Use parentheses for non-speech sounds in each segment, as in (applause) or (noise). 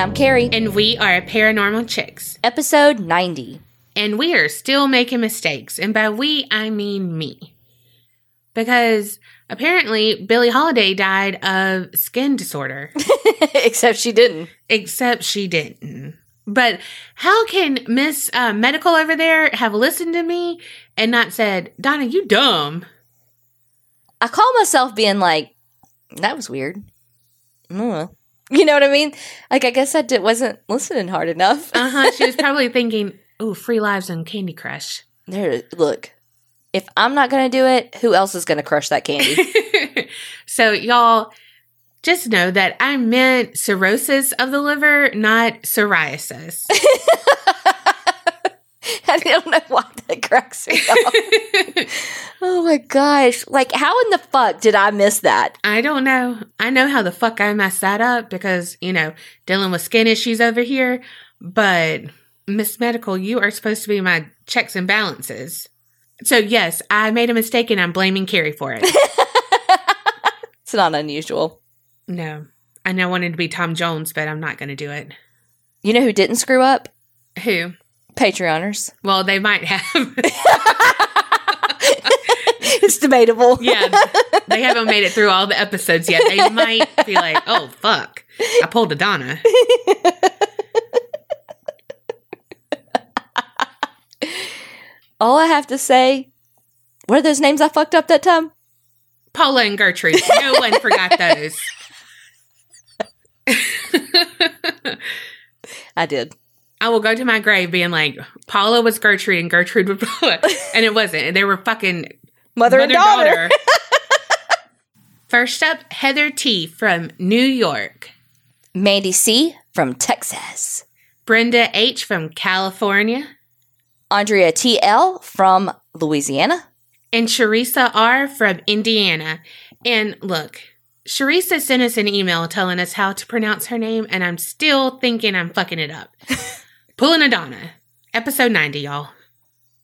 I'm Kerri. And we are Paranormal Chicks. Episode 90. And we are still making mistakes. And by we, I mean me. Because apparently Billie Holiday died of skin disorder. (laughs) Except she didn't. Except she didn't. But how can Miss uh, Medical over there have listened to me and not said, Donna, you dumb? I call myself being like, that was weird. You know what I mean? Like, I guess I did, wasn't listening hard enough. uh huh. She was (laughs) probably thinking, oh, free lives on Candy Crush. There, look, if I'm not going to do it, who else is going to crush that candy? (laughs) so, y'all, just know that I meant cirrhosis of the liver, not psoriasis. (laughs) (laughs) I don't know why that cracks me up. (laughs) oh my gosh. Like, how in the fuck did I miss that? I don't know. I know how the fuck I messed that up because, you know, dealing with skin issues over here. But, Miss Medical, you are supposed to be my checks and balances. So, yes, I made a mistake and I'm blaming Kerri for it. (laughs) it's not unusual. No. I know I wanted to be Tom Jones, but I'm not going to do it. You know who didn't screw up? Who? Patreoners. Well, they might have. (laughs) it's debatable. yeah. They haven't made it through all the episodes yet. They might be like, oh, fuck. I pulled a Donna. all I have to say, what are those names I fucked up that time? Paula and Gertrude. No one forgot those. (laughs) I did. I will go to my grave being like, Paula was Gertrude and Gertrude was Paula. (laughs) And it wasn't. And They were fucking mother, mother and daughter. daughter. (laughs) First up, Heather T from New York. Mandy C from Texas. Brenda H from California. Andrea TL from Louisiana. And Sharisa R from Indiana. And look, Sharisa sent us an email telling us how to pronounce her name, and I'm still thinking I'm fucking it up. (laughs) Pulling a Donna, episode 90, y'all.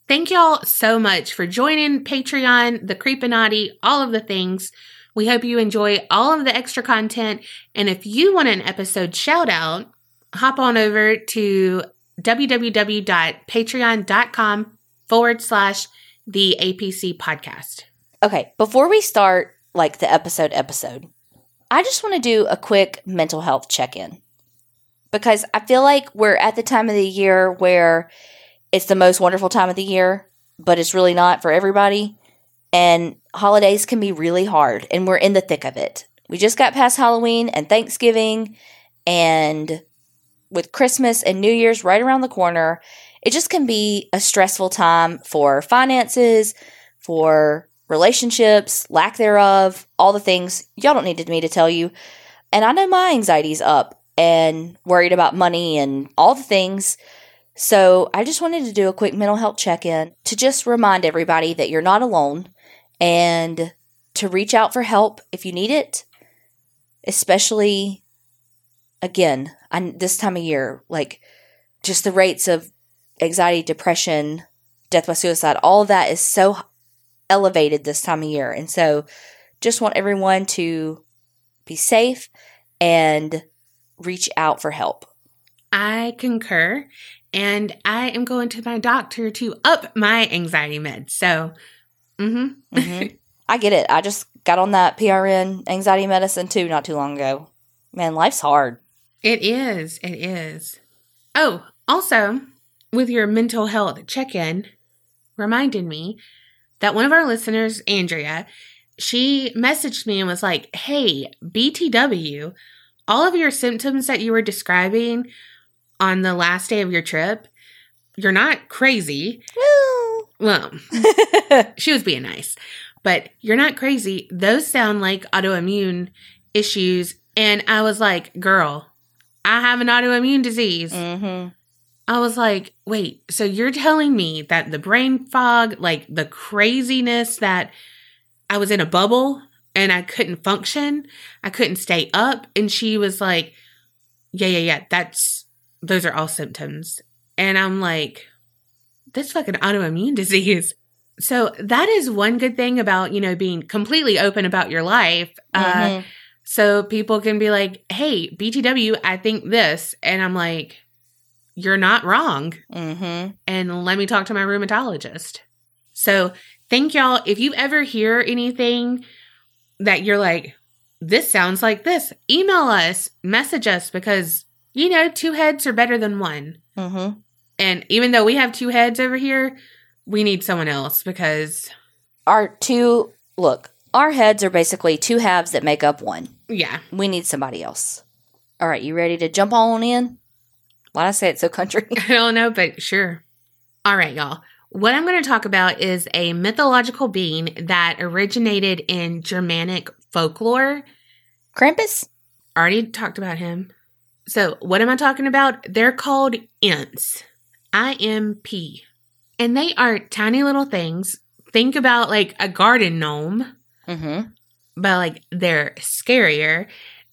Thank y'all so much for joining Patreon, the Creepinati, all of the things. We hope you enjoy all of the extra content. And if you want an episode shout out, hop on over to www.patreon.com forward slash the APC podcast. Okay, before we start like the episode episode, I just want to do a quick mental health check in because I feel like we're at the time of the year where it's the most wonderful time of the year, but it's really not for everybody. And holidays can be really hard, and we're in the thick of it. We just got past Halloween and Thanksgiving, and with Christmas and New Year's right around the corner, it just can be a stressful time for finances, for relationships, lack thereof, all the things y'all don't need me to tell you. And I know my anxiety's up and worried about money and all the things. So I just wanted to do a quick mental health check in to just remind everybody that you're not alone and to reach out for help if you need it, especially again, I, this time of year, like just the rates of anxiety, depression, death by suicide, all that is so elevated this time of year. And so just want everyone to be safe and reach out for help. I concur. And I am going to my doctor to up my anxiety meds. So, mm-hmm. mm-hmm. (laughs) I get it. I just got on that PRN anxiety medicine too not too long ago. Man, life's hard. It is. It is. Oh, also, with your mental health check in, reminded me that one of our listeners, Andrea, she messaged me and was like, Hey, BTW, all of your symptoms that you were describing on the last day of your trip, you're not crazy. well, (laughs) she was being nice, but you're not crazy. Those sound like autoimmune issues. And I was like, girl, I have an autoimmune disease. Mm-hmm. I was like, wait, so you're telling me that the brain fog, like the craziness that I was in a bubble and I couldn't function, I couldn't stay up. And she was like, yeah, yeah, yeah, that's, those are all symptoms. And I'm like, this fucking autoimmune (laughs) disease. So that is one good thing about, you know, being completely open about your life. Uh, mm-hmm. Uh, So people can be like, hey, BTW, I think this. And I'm like, you're not wrong. Mm-hmm. And let me talk to my rheumatologist. So thank y'all. If you ever hear anything that you're like, this sounds like this, email us, message us because, you know, two heads are better than one. Mm-hmm. And even though we have two heads over here, we need someone else because, Our two look, our heads are basically two halves that make up one. yeah, We need somebody else. All right, you ready to jump on in? Why did I say it so country? (laughs) I don't know, but sure. All right, y'all. What I'm going to talk about is a mythological being that originated in Germanic folklore. Krampus? Already talked about him. So, what am I talking about? They're called imps. I M P. And they are tiny little things. Think about like a garden gnome, Mm-hmm. but like they're scarier.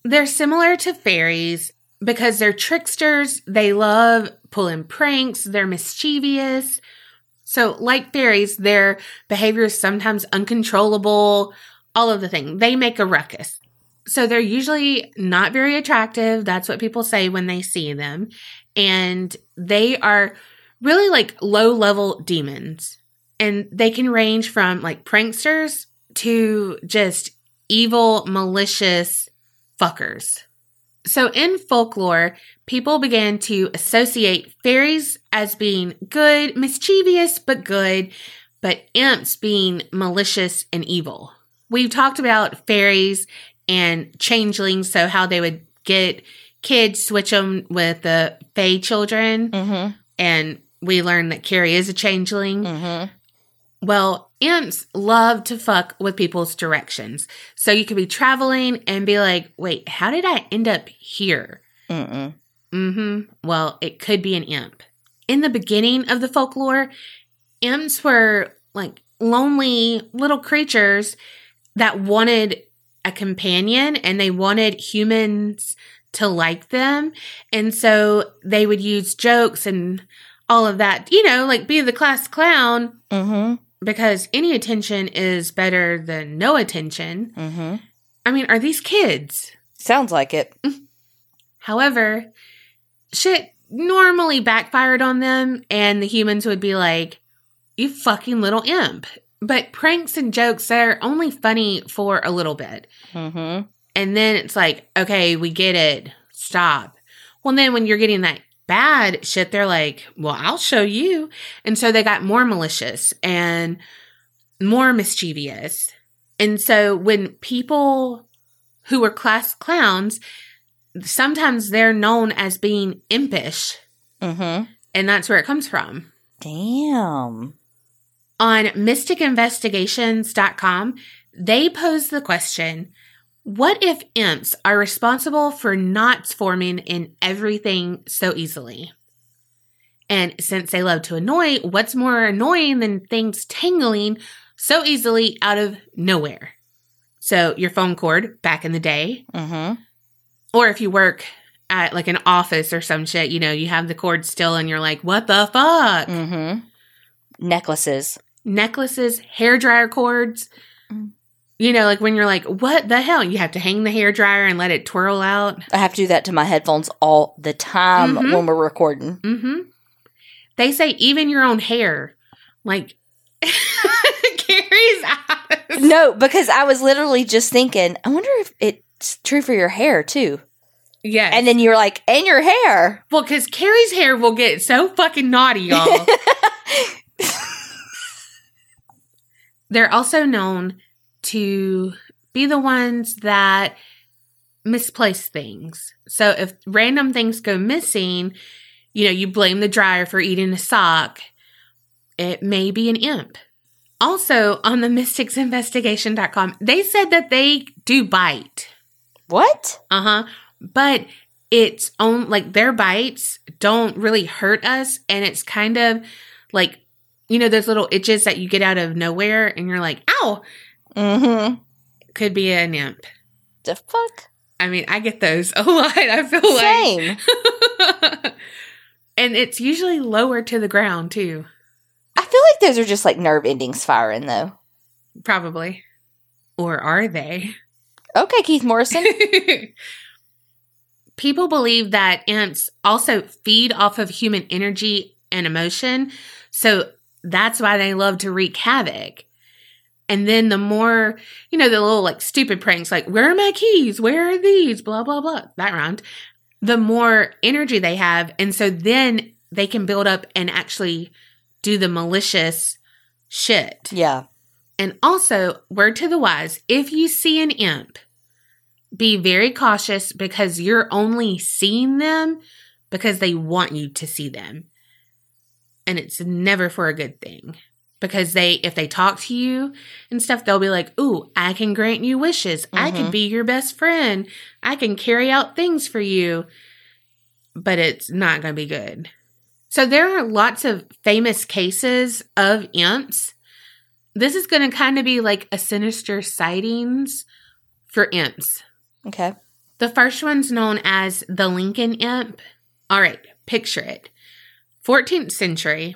They're similar to fairies because they're tricksters. They love pulling pranks. They're mischievous. So, like fairies, their behavior is sometimes uncontrollable, all of the thing. They make a ruckus. So, they're usually not very attractive. That's what people say when they see them. And they are really like low level demons. And they can range from like pranksters to just evil, malicious fuckers. So, in folklore, people began to associate fairies as being good, mischievous, but good, but imps being malicious and evil. We've talked about fairies and changelings, so how they would get kids, switch them with the fae children, Mm-hmm. and we learned that Kerri is a changeling. Mm-hmm. Well, imps love to fuck with people's directions. So you could be traveling and be like, wait, how did I end up here? Mm-mm. Mm hmm. Well, it could be an imp. In the beginning of the folklore, imps were like lonely little creatures that wanted a companion and they wanted humans to like them. And so they would use jokes and all of that, you know, like be the class clown Mm-hmm. because any attention is better than no attention. Mm-hmm. I mean, are these kids? Sounds like it. (laughs) However, shit normally backfired on them, and the humans would be like, You fucking little imp. But pranks and jokes are only funny for a little bit. Mm-hmm. And then it's like, Okay, we get it. Stop. Well, then when you're getting that bad shit, they're like, Well, I'll show you. And so they got more malicious and more mischievous. And so when people who were class clowns, sometimes they're known as being impish, Mm-hmm. and that's where it comes from. Damn. On mysticinvestigations.com, they pose the question What if imps are responsible for knots forming in everything so easily? And since they love to annoy, what's more annoying than things tangling so easily out of nowhere? So, your phone cord back in the day, Mm-hmm. Or if you work at like an office or some shit, you know, you have the cord still and you're like, what the fuck? Mm-hmm. Necklaces. Necklaces, hair dryer cords. Mm. You know, like when you're like, what the hell? You have to hang the hair dryer and let it twirl out. I have to do that to my headphones all the time Mhm. when we're recording. Mm-hmm. They say even your own hair. Like (laughs) Kerri's eyes. No, because I was literally just thinking, I wonder if it's true for your hair too. Yes. And then you're like, and your hair. well, because Kerri's hair will get so fucking naughty, y'all. (laughs) They're also known to be the ones that misplace things. So if random things go missing, you know, you blame the dryer for eating a sock. It may be an imp. Also, on the mysticsinvestigation.com, they said that they do bite. What? Uh huh. But it's own like their bites don't really hurt us, and it's kind of like you know those little itches that you get out of nowhere, and you're like, "Ow!" Mm-hmm. Could be an imp. The fuck? I mean, I get those (laughs) a lot. I feel Same. like, (laughs) and it's usually lower to the ground too. I feel like those are just like nerve endings firing though. Probably, or are they? Okay, Keith Morrison. (laughs) People believe that ants also feed off of human energy and emotion. So that's why they love to wreak havoc. And then the more, you know, the little like stupid pranks like, where are my keys? Where are these? Blah, blah, blah. That round. The more energy they have. And so then they can build up and actually do the malicious shit. Yeah. And also, word to the wise if you see an imp, be very cautious because you're only seeing them because they want you to see them. And it's never for a good thing. Because they, if they talk to you and stuff, they'll be like, Ooh, I can grant you wishes. I can Mhm. be your best friend. I can carry out things for you. But it's not going to be good. So there are lots of famous cases of imps. This is going to kind of be like a sinister sightings for imps. Okay. The first one's known as the Lincoln Imp. All right, picture it. 14th century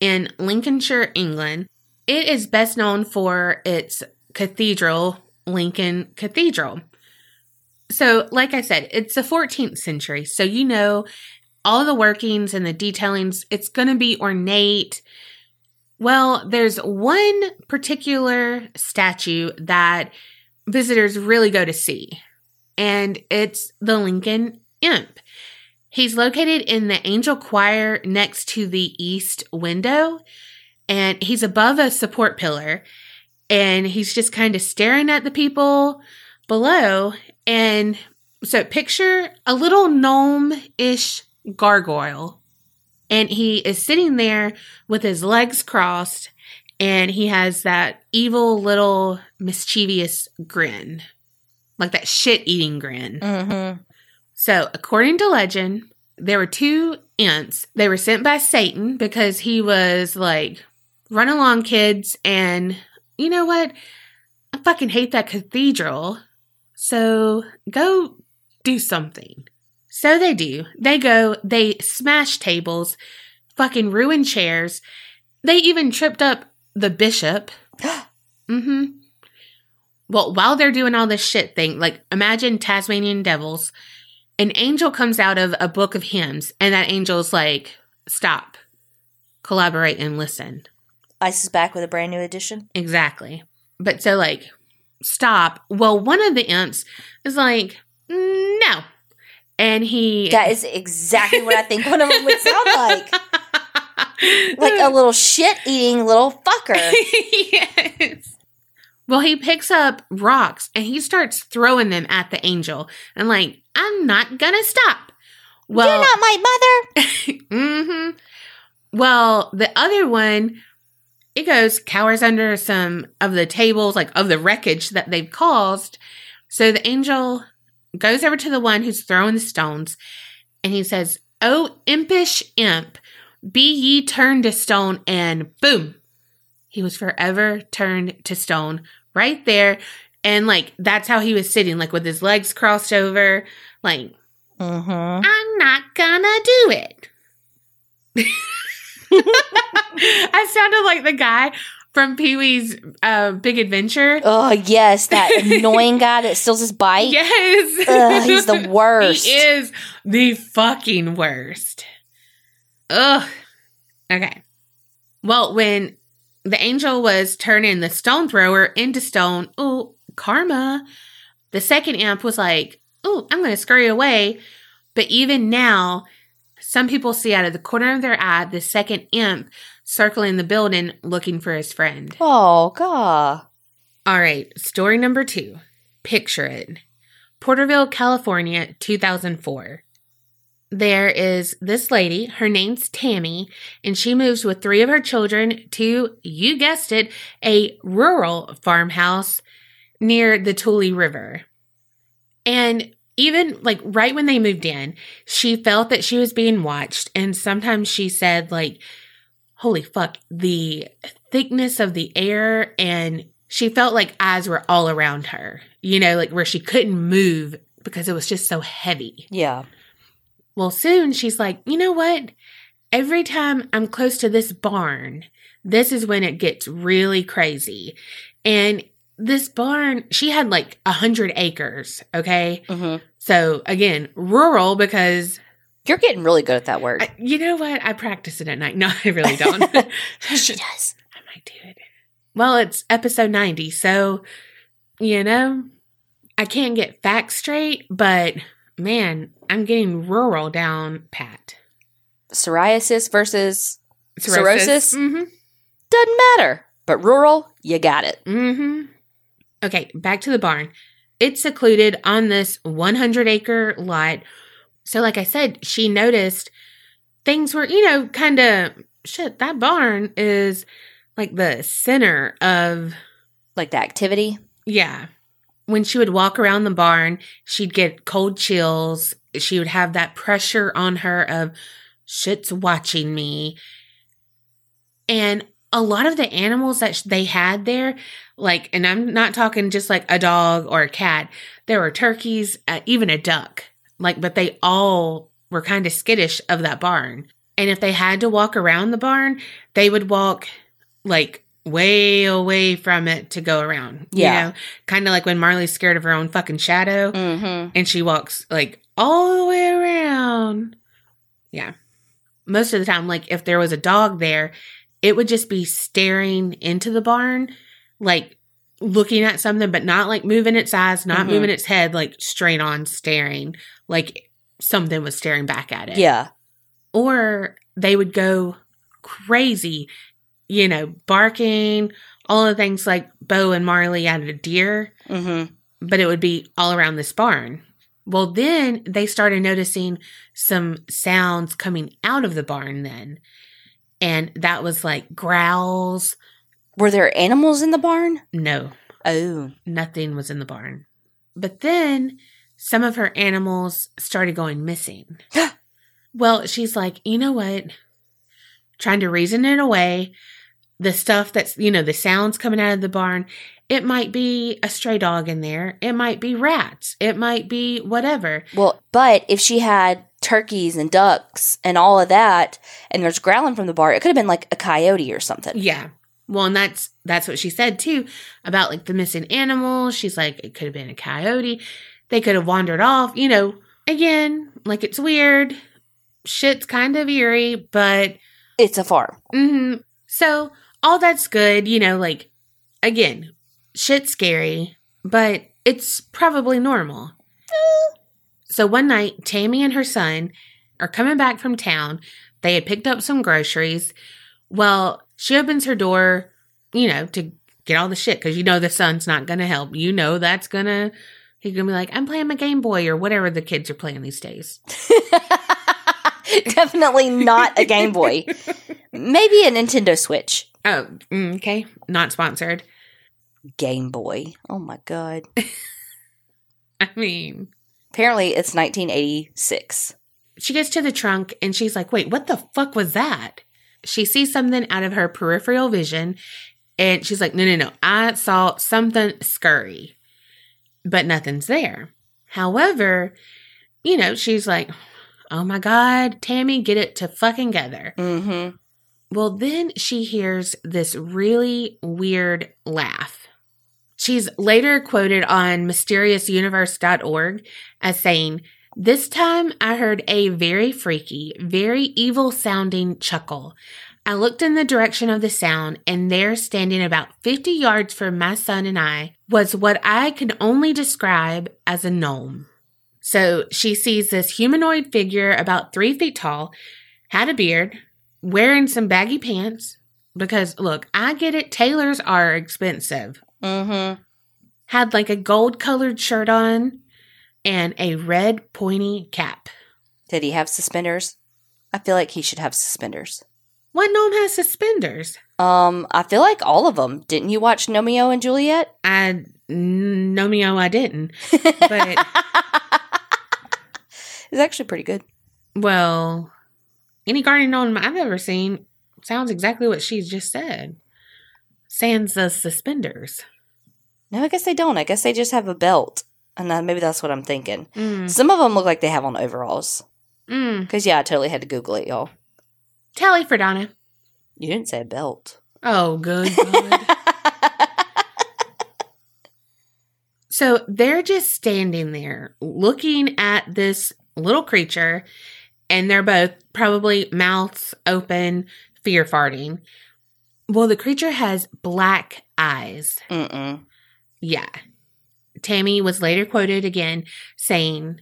in Lincolnshire, England. It is best known for its cathedral, Lincoln Cathedral. So, like I said, it's the 14th century. So, you know, all the workings and the detailings, it's going to be ornate. Well, there's one particular statue that visitors really go to see, and it's the Lincoln Imp. He's located in the angel choir next to the east window, and he's above a support pillar, and he's just kind of staring at the people below. And so, picture a little gnome ish gargoyle, and he is sitting there with his legs crossed, and he has that evil little mischievous grin, like that shit eating grin. Mm-hmm. So, according to legend, there were two imps. They were sent by Satan because he was like, run along, kids. And you know what? I fucking hate that cathedral. So, go do something. So they do. They go, they smash tables, fucking ruin chairs. They even tripped up the bishop. (gasps) mm hmm. Well, while they're doing all this shit thing, like imagine Tasmanian devils an angel comes out of a book of hymns, and that angel's like, stop, collaborate, and listen. Ice is back with a brand new edition. Exactly. But so, like, stop. Well, one of the imps is like, no. And he. That is exactly what I think one of them would sound like. (laughs) Like a little shit eating little fucker. (laughs) yes. Well, he picks up rocks and he starts throwing them at the angel. And like, I'm not gonna stop. Well, You're not my mother. (laughs) mm-hmm. Well, the other one, it goes cowers under some of the tables, like of the wreckage that they've caused. So the angel goes over to the one who's throwing the stones, and he says, "Oh, impish imp, be ye turned to stone!" And boom, he was forever turned to stone right there. And like that's how he was sitting, like with his legs crossed over, like Mm-hmm. I'm not gonna do it. (laughs) I sounded like the guy from Pee Wee's uh, Big Adventure. Oh yes, that (laughs) annoying guy that steals his bike. Yes. Ugh, he's the (laughs) worst. He is the fucking worst. Ugh. Okay. Well, when the angel was turning the stone thrower into stone, oh, karma, the second imp was like, oh, I'm going to scurry away. But even now, some people see out of the corner of their eye the second imp circling the building looking for his friend. Oh god. All right, story number two. Picture it Porterville, California, 2004. There is this lady, her name's Tammy, and she moves with three of her children to, you guessed it, a rural farmhouse near the Tule River. And even like right when they moved in, she felt that she was being watched. And sometimes she said, like, holy fuck, the thickness of the air and she felt like eyes were all around her, you know, like where she couldn't move because it was just so heavy. Yeah. Well, soon she's like, you know what? Every time I'm close to this barn, this is when it gets really crazy. And this barn, she had like a hundred acres. Okay. Mm-hmm. So again, rural because You're getting really good at that word. I, you know what? I practice it at night. (laughs) No, I really don't. (laughs) (laughs) she does. I might do it. Well, it's episode 90. So, you know, I can't get facts straight, but man, I'm getting rural down pat. Psoriasis versus Cirrhosis? Mm-hmm. doesn't matter, but rural, you got it. Mm-hmm. Okay, back to the barn. It's secluded on this 100 acre lot. So, like I said, she noticed things were, you know, kind of shit. That barn is like the center of, Like the activity. yeah. When she would walk around the barn, she'd get cold chills. She would have that pressure on her of shit's watching me. And a lot of the animals that they had there, like, and I'm not talking just like a dog or a cat, there were turkeys, uh, even a duck, like, but they all were kind of skittish of that barn. And if they had to walk around the barn, they would walk like way away from it to go around. Yeah. You know, kind of like when Marley's scared of her own fucking shadow Mm-hmm. and she walks like all the way around. Yeah. Most of the time, like if there was a dog there, it would just be staring into the barn, like looking at something, but not like moving its eyes, not Mhm. moving its head, like straight on staring, like something was staring back at it. Yeah. Or they would go crazy, you know, barking, all the things like Bo and Marley at a deer Mm-hmm. but it would be all around this barn. Well, then they started noticing some sounds coming out of the barn then. And that was like growls. Were there animals in the barn? No, Oh. nothing was in the barn. But then some of her animals started going missing. (gasps) well, she's like, you know what? Trying to reason it away. The stuff that's, you know, the sounds coming out of the barn, it might be a stray dog in there. It might be rats. It might be whatever. Well, but if she had turkeys and ducks and all of that, and there's growling from the barn, it could have been like a coyote or something. Yeah. Well, and that's that's what she said too about like the missing animals. She's like, it could have been a coyote. They could have wandered off. You know, again, like it's weird. Shit's kind of eerie, but It's a farm. hmm so all that's good. You know, like again, shit's scary, but it's probably normal. So one night, Tammy and her son are coming back from town. They had picked up some groceries. Well, she opens her door, you know, to get all the shit because you know the son's not going to help. You know that's going to, he's going to be like, I'm playing my Game Boy or whatever the kids are playing these days. (laughs) Definitely not a Game Boy. (laughs) Maybe a Nintendo Switch. Oh, mm, okay. Not sponsored. Game Boy. Oh my god. (laughs) I mean, Apparently it's 1986. she gets to the trunk and she's like, wait, what the fuck was that? She sees something out of her peripheral vision and she's like, no, no, no. I saw something scurry, but nothing's there. However, you know, she's like, oh my God, Tammy, get it to fucking together. Mm-hmm. Well, then she hears this really weird laugh. She's later quoted on mysteriousuniverse.org as saying, This time I heard a very freaky, very evil sounding chuckle. I looked in the direction of the sound, and there, standing about 50 yards from my son and I, was what I can only describe as a gnome. So she sees this humanoid figure about three feet tall, had a beard, wearing some baggy pants. Because look, I get it, tailors are expensive. Mm-hmm. Had like a gold colored shirt on and a red pointy cap. Did he have suspenders? I feel like he should have suspenders. What gnome has suspenders? Um, I feel like all of them. Didn't you watch Gnomeo and Juliet? I no me I didn't. But (laughs) it's actually pretty good. well, any guardian gnome I've ever seen sounds exactly what she's just said. Sans the suspenders. No, I guess they don't. I guess they just have a belt, and that, maybe that's what I'm thinking. Mm, Some of them look like they have on overalls. mm. Because yeah, I totally had to Google it, y'all. Tally for Donna. You didn't say a belt. Oh, good. (laughs) So they're just standing there looking at this little creature, and they're both probably mouths open, fear farting. Well, the creature has black eyes. Mm-mm. Yeah. Tammy was later quoted again saying,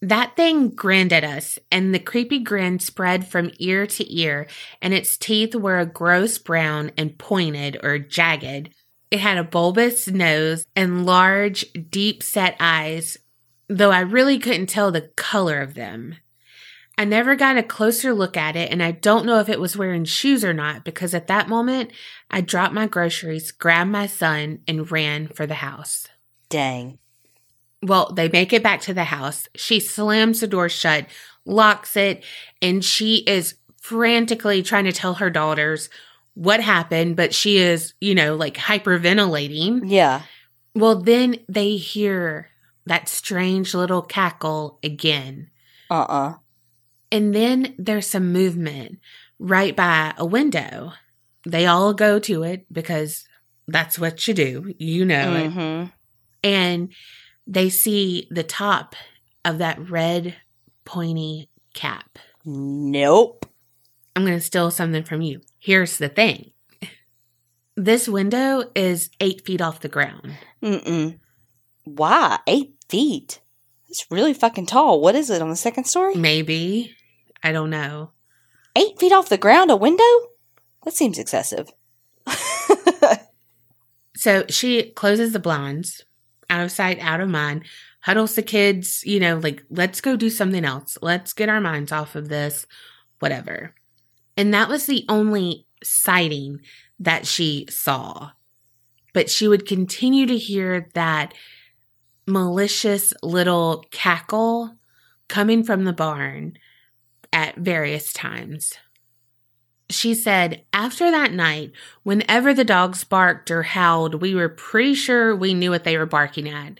That thing grinned at us, and the creepy grin spread from ear to ear, and its teeth were a gross brown and pointed or jagged. It had a bulbous nose and large, deep set eyes, though I really couldn't tell the color of them. I never got a closer look at it, and I don't know if it was wearing shoes or not because at that moment I dropped my groceries, grabbed my son, and ran for the house. Dang. Well, they make it back to the house. She slams the door shut, locks it, and she is frantically trying to tell her daughters what happened, but she is, you know, like hyperventilating. Yeah. Well, then they hear that strange little cackle again. Uh-uh. And then there's some movement right by a window. They all go to it because that's what you do. You know it. Mm-hmm. And they see the top of that red pointy cap. Nope. I'm going to steal something from you. Here's the thing (laughs) this window is eight feet off the ground. Mm-mm. Why? Eight feet? That's really fucking tall. What is it on the second story? Maybe. I don't know. Eight feet off the ground, a window? That seems excessive. (laughs) So she closes the blinds, out of sight, out of mind, huddles the kids, you know, like, let's go do something else. Let's get our minds off of this, whatever. And that was the only sighting that she saw. But she would continue to hear that malicious little cackle coming from the barn at various times. She said, after that night, whenever the dogs barked or howled, we were pretty sure we knew what they were barking at.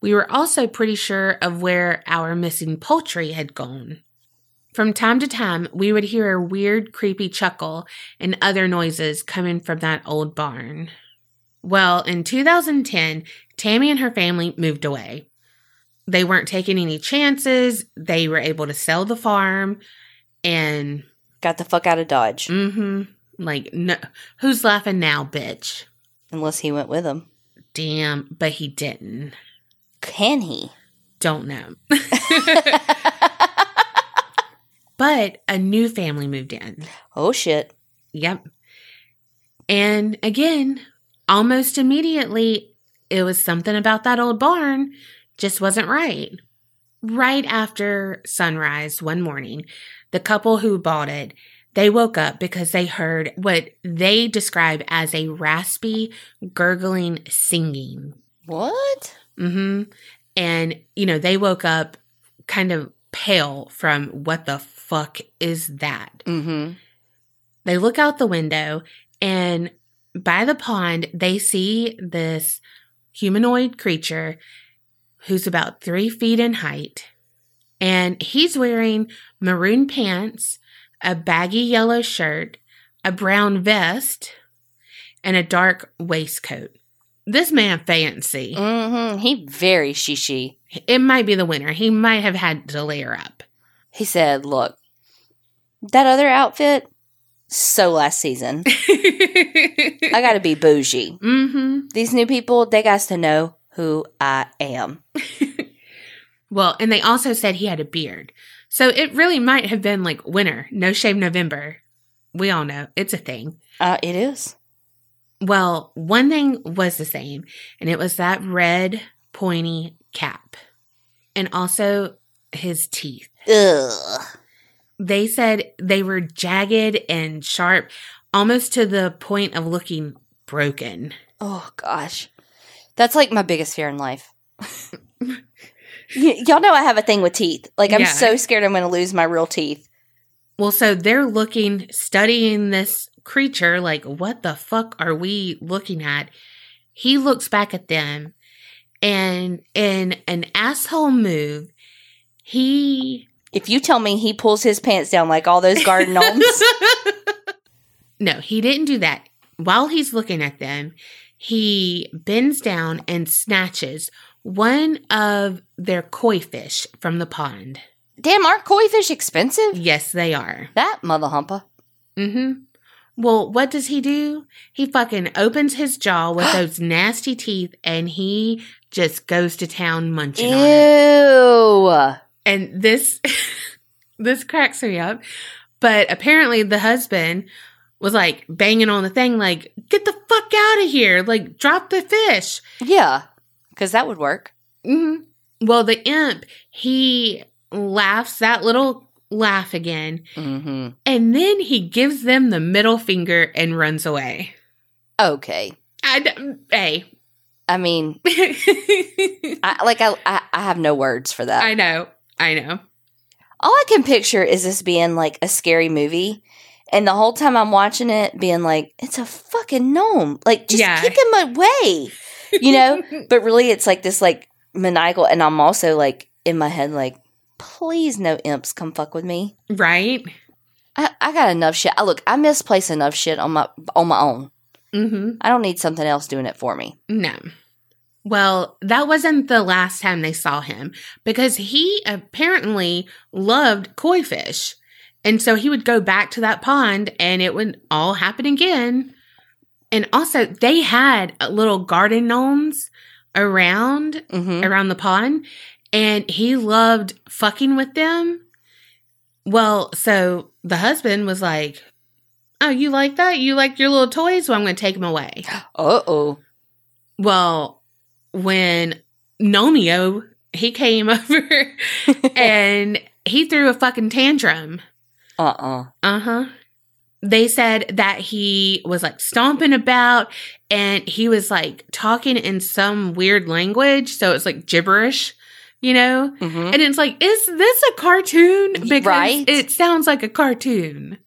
We were also pretty sure of where our missing poultry had gone. From time to time, we would hear a weird, creepy chuckle and other noises coming from that old barn. Well, in 2010, Tammy and her family moved away. They weren't taking any chances. They were able to sell the farm and Got the fuck out of Dodge. Mm-hmm. Like, no, who's laughing now, bitch? Unless he went with him. Damn, but he didn't. Can he? Don't know. (laughs) but a new family moved in. Oh shit. Yep. And again, almost immediately, it was something about that old barn just wasn't right. Right after sunrise one morning, the couple who bought it, they woke up because they heard what they describe as a raspy, gurgling singing. What? Mm hmm And, you know, they woke up kind of pale from what the fuck is that? Mm-hmm. They look out the window and by the pond, they see this humanoid creature who's about three feet in height. And he's wearing maroon pants, a baggy yellow shirt, a brown vest, and a dark waistcoat. This man fancy. Mm-hmm. He very shishi. It might be the winter. He might have had to layer up. He said, look, that other outfit, so last season. (laughs) I gotta be bougie. mm-hmm. These new people, they got to know who I am. (laughs) Well, and they also said he had a beard. So it really might have been like winter, no shave November. We all know it's a thing. Uh, it is. Well, one thing was the same, and it was that red, pointy cap. And also his teeth. Ugh. They said they were jagged and sharp, almost to the point of looking broken. Oh gosh, that's like my biggest fear in life. (laughs) Y- y'all know I have a thing with teeth. Like I'm Yeah. so scared I'm going to lose my real teeth. Well, so they're looking, studying this creature, like, what the fuck are we looking at? He looks back at them, and in an asshole move, he. If you tell me he pulls his pants down like all those garden gnomes, (laughs) no, he didn't do that. While he's looking at them, he bends down and snatches one of their koi fish from the pond. Damn, aren't koi fish expensive? Yes, they are. That mother humper. Mm-hmm. Well, what does he do? He fucking opens his jaw with (gasps) those nasty teeth and he just goes to town munching on it. Ew. And this (laughs) this cracks me up. But apparently the husband was like banging on the thing like, "Get the fuck out of here. Like drop the fish." Yeah, because that would work. hmm Well, the imp, he laughs that little laugh again, Mm-hmm. and then he gives them the middle finger and runs away. Okay. I d- hey. I mean, (laughs) I, like I, I, I have no words for that. I know. I know. All I can picture is this being like a scary movie, and the whole time I'm watching it, being like, "It's a fucking gnome! Like, just Yeah. kick him away," (laughs) you know. but really, it's like this like maniacal, and I'm also like in my head like, "Please, no imps come fuck with me." right? I, I got enough shit. I look, I misplace enough shit on my on my own. Mm-hmm. I don't need something else doing it for me. No. Well, that wasn't the last time they saw him because he apparently loved koi fish. And so he would go back to that pond and it would all happen again. And also, they had little garden gnomes around Mm-hmm. around the pond and he loved fucking with them. Well, so the husband was like, "Oh, you like that? You like your little toys? Well, I'm going to take them away." Uh oh. Well, when Gnomeo he came (laughs) over (laughs) and he threw a fucking tantrum. Uh uh Uh huh. They said that he was like stomping about and he was like talking in some weird language. So it's like gibberish, you know? Mm-hmm. And it's like, is this a cartoon? Because Right. it sounds like a cartoon.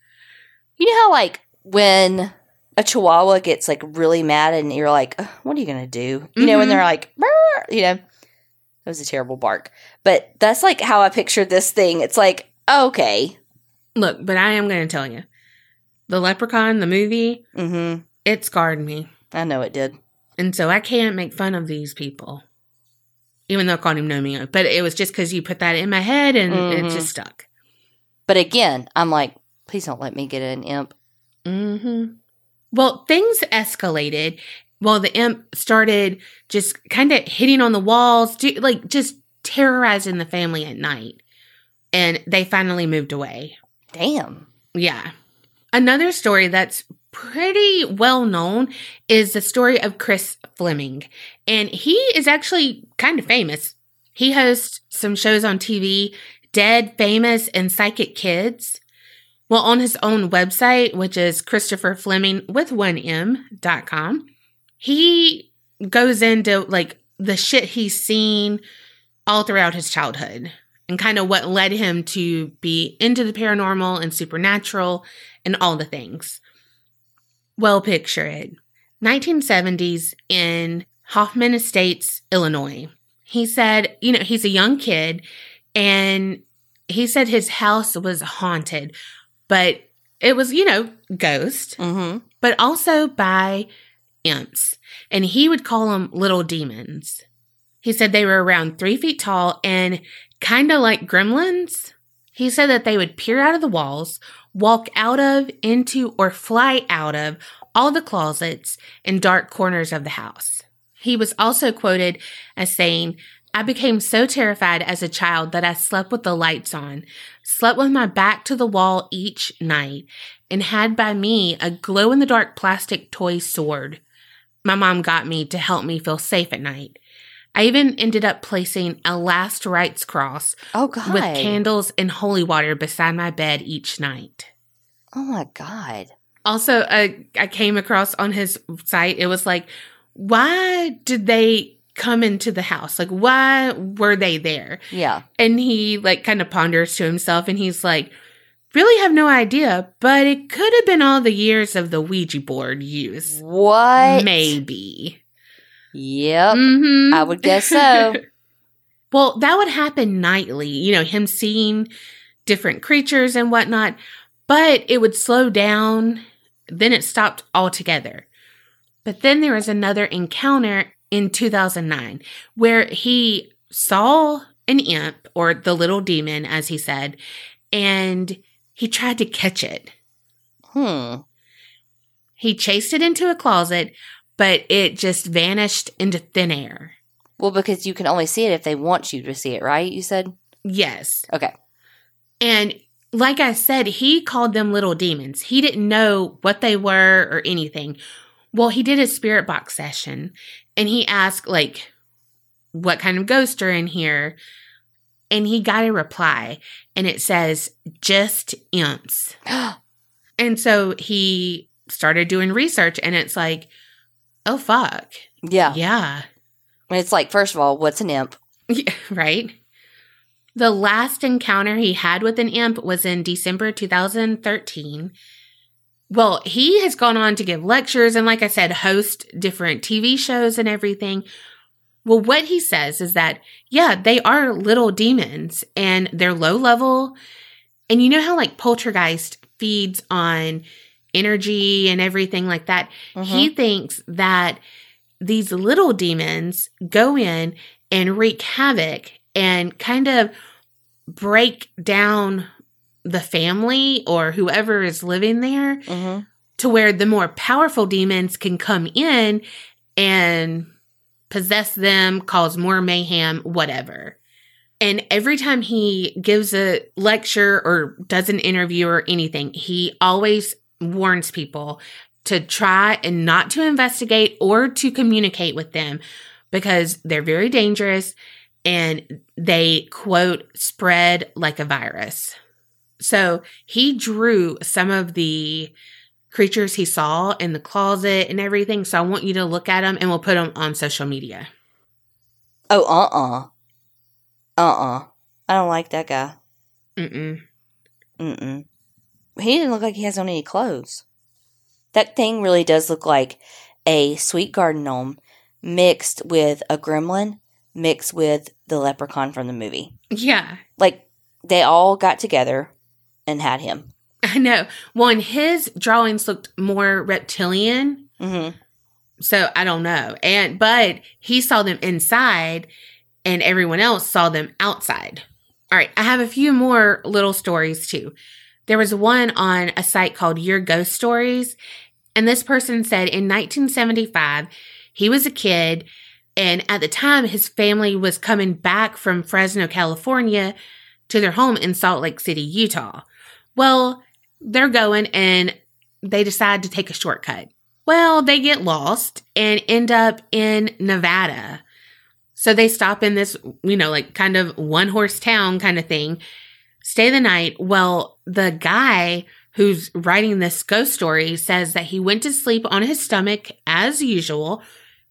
You know how like when a chihuahua gets like really mad and you're like, what are you gonna do? You know, when Mhm. they're like, you know, that was a terrible bark. But that's like how I pictured this thing. It's like, okay, Look, but I am going to tell you the leprechaun, the movie, mm-hmm. it scarred me. I know it did. And so I can't make fun of these people. Even though I called him Gnomeo. But it was just because you put that in my head and Mhm. it just stuck. But again, I'm like, please don't let me get an imp. Mm-hmm. Well, things escalated. Well, the imp started just kind of hitting on the walls, do, like just terrorizing the family at night. And they finally moved away. Damn. Yeah. Another story that's pretty well known is the story of Chris Fleming. And he is actually kind of famous. He hosts some shows on TV, Dead, Famous, and Psychic Kids. Well, on his own website, which is Christopher Fleming with one M dot com, he goes into like the shit he's seen all throughout his childhood and kind of what led him to be into the paranormal and supernatural and all the things. Well, picture it 1970s in Hoffman Estates, Illinois. He said, you know, he's a young kid and he said his house was haunted, but it was, you know, ghost, Mm-hmm. but also by imps. And he would call them little demons. He said they were around three feet tall and kind of like gremlins. He said that they would peer out of the walls, walk out of, into, or fly out of all the closets and dark corners of the house. He was also quoted as saying, I became so terrified as a child that I slept with the lights on, slept with my back to the wall each night, and had by me a glow in the dark plastic toy sword. My mom got me to help me feel safe at night. I even ended up placing a last rites cross Oh God. with candles and holy water beside my bed each night. oh my God. Also, uh, I came across on his site, it was like, why did they come into the house? Like, why were they there? Yeah. And he, like, kind of ponders to himself and he's like, really have no idea, but it could have been all the years of the Ouija board use. What? Maybe. Yep. Mhm. I would guess so. (laughs) well, that would happen nightly, you know, him seeing different creatures and whatnot, but it would slow down, then it stopped altogether. But then there was another encounter in 2009 where he saw an imp or the little demon, as he said, and he tried to catch it. Hmm. He chased it into a closet, but it just vanished into thin air. Well, because you can only see it if they want you to see it, right? You said? Yes. Okay. And like I said, he called them little demons. He didn't know what they were or anything. Well, he did a spirit box session and he asked, like, what kind of ghosts are in here? And he got a reply and it says, just imps. (gasps) and so he started doing research and it's like, oh, fuck. yeah. Yeah. And it's like, first of all, what's an imp? Yeah, (laughs) right? The last encounter he had with an imp was in December 2013. Well, he has gone on to give lectures and, like I said, host different TV shows and everything. Well, what he says is that, yeah, they are little demons and they're low level. And you know how, like, poltergeist feeds on energy and everything like that? He thinks that these little demons go in and wreak havoc and kind of break down the family or whoever is living there hmm to where the more powerful demons can come in and possess them, cause more mayhem, whatever. And every time he gives a lecture or does an interview or anything, he always warns people to try and not to investigate or to communicate with them because they're very dangerous and they quote spread like a virus. So he drew some of the creatures he saw in the closet and everything. So I want you to look at them and we'll put them on social media. Oh, uh uh. Uh uh. I don't like that guy. Mm-mm. Mm-mm. He didn't look like he has on any clothes. That thing really does look like a sweet garden gnome mixed with a gremlin mixed with the leprechaun from the movie. Yeah, Like they all got together and had him. I know. One, his drawings looked more reptilian. Mm-hmm. So I don't know. And, but he saw them inside and everyone else saw them outside. All right. I have a few more little stories too. There was one on a site called Your Ghost Stories. And this person said in 1975, he was a kid. And at the time, his family was coming back from Fresno, California to their home in Salt Lake City, Utah. Well, they're going and they decide to take a shortcut. Well, they get lost and end up in Nevada. So they stop in this, you know, like kind of one horse town kind of thing, stay the night. Well, the guy who's writing this ghost story says that he went to sleep on his stomach as usual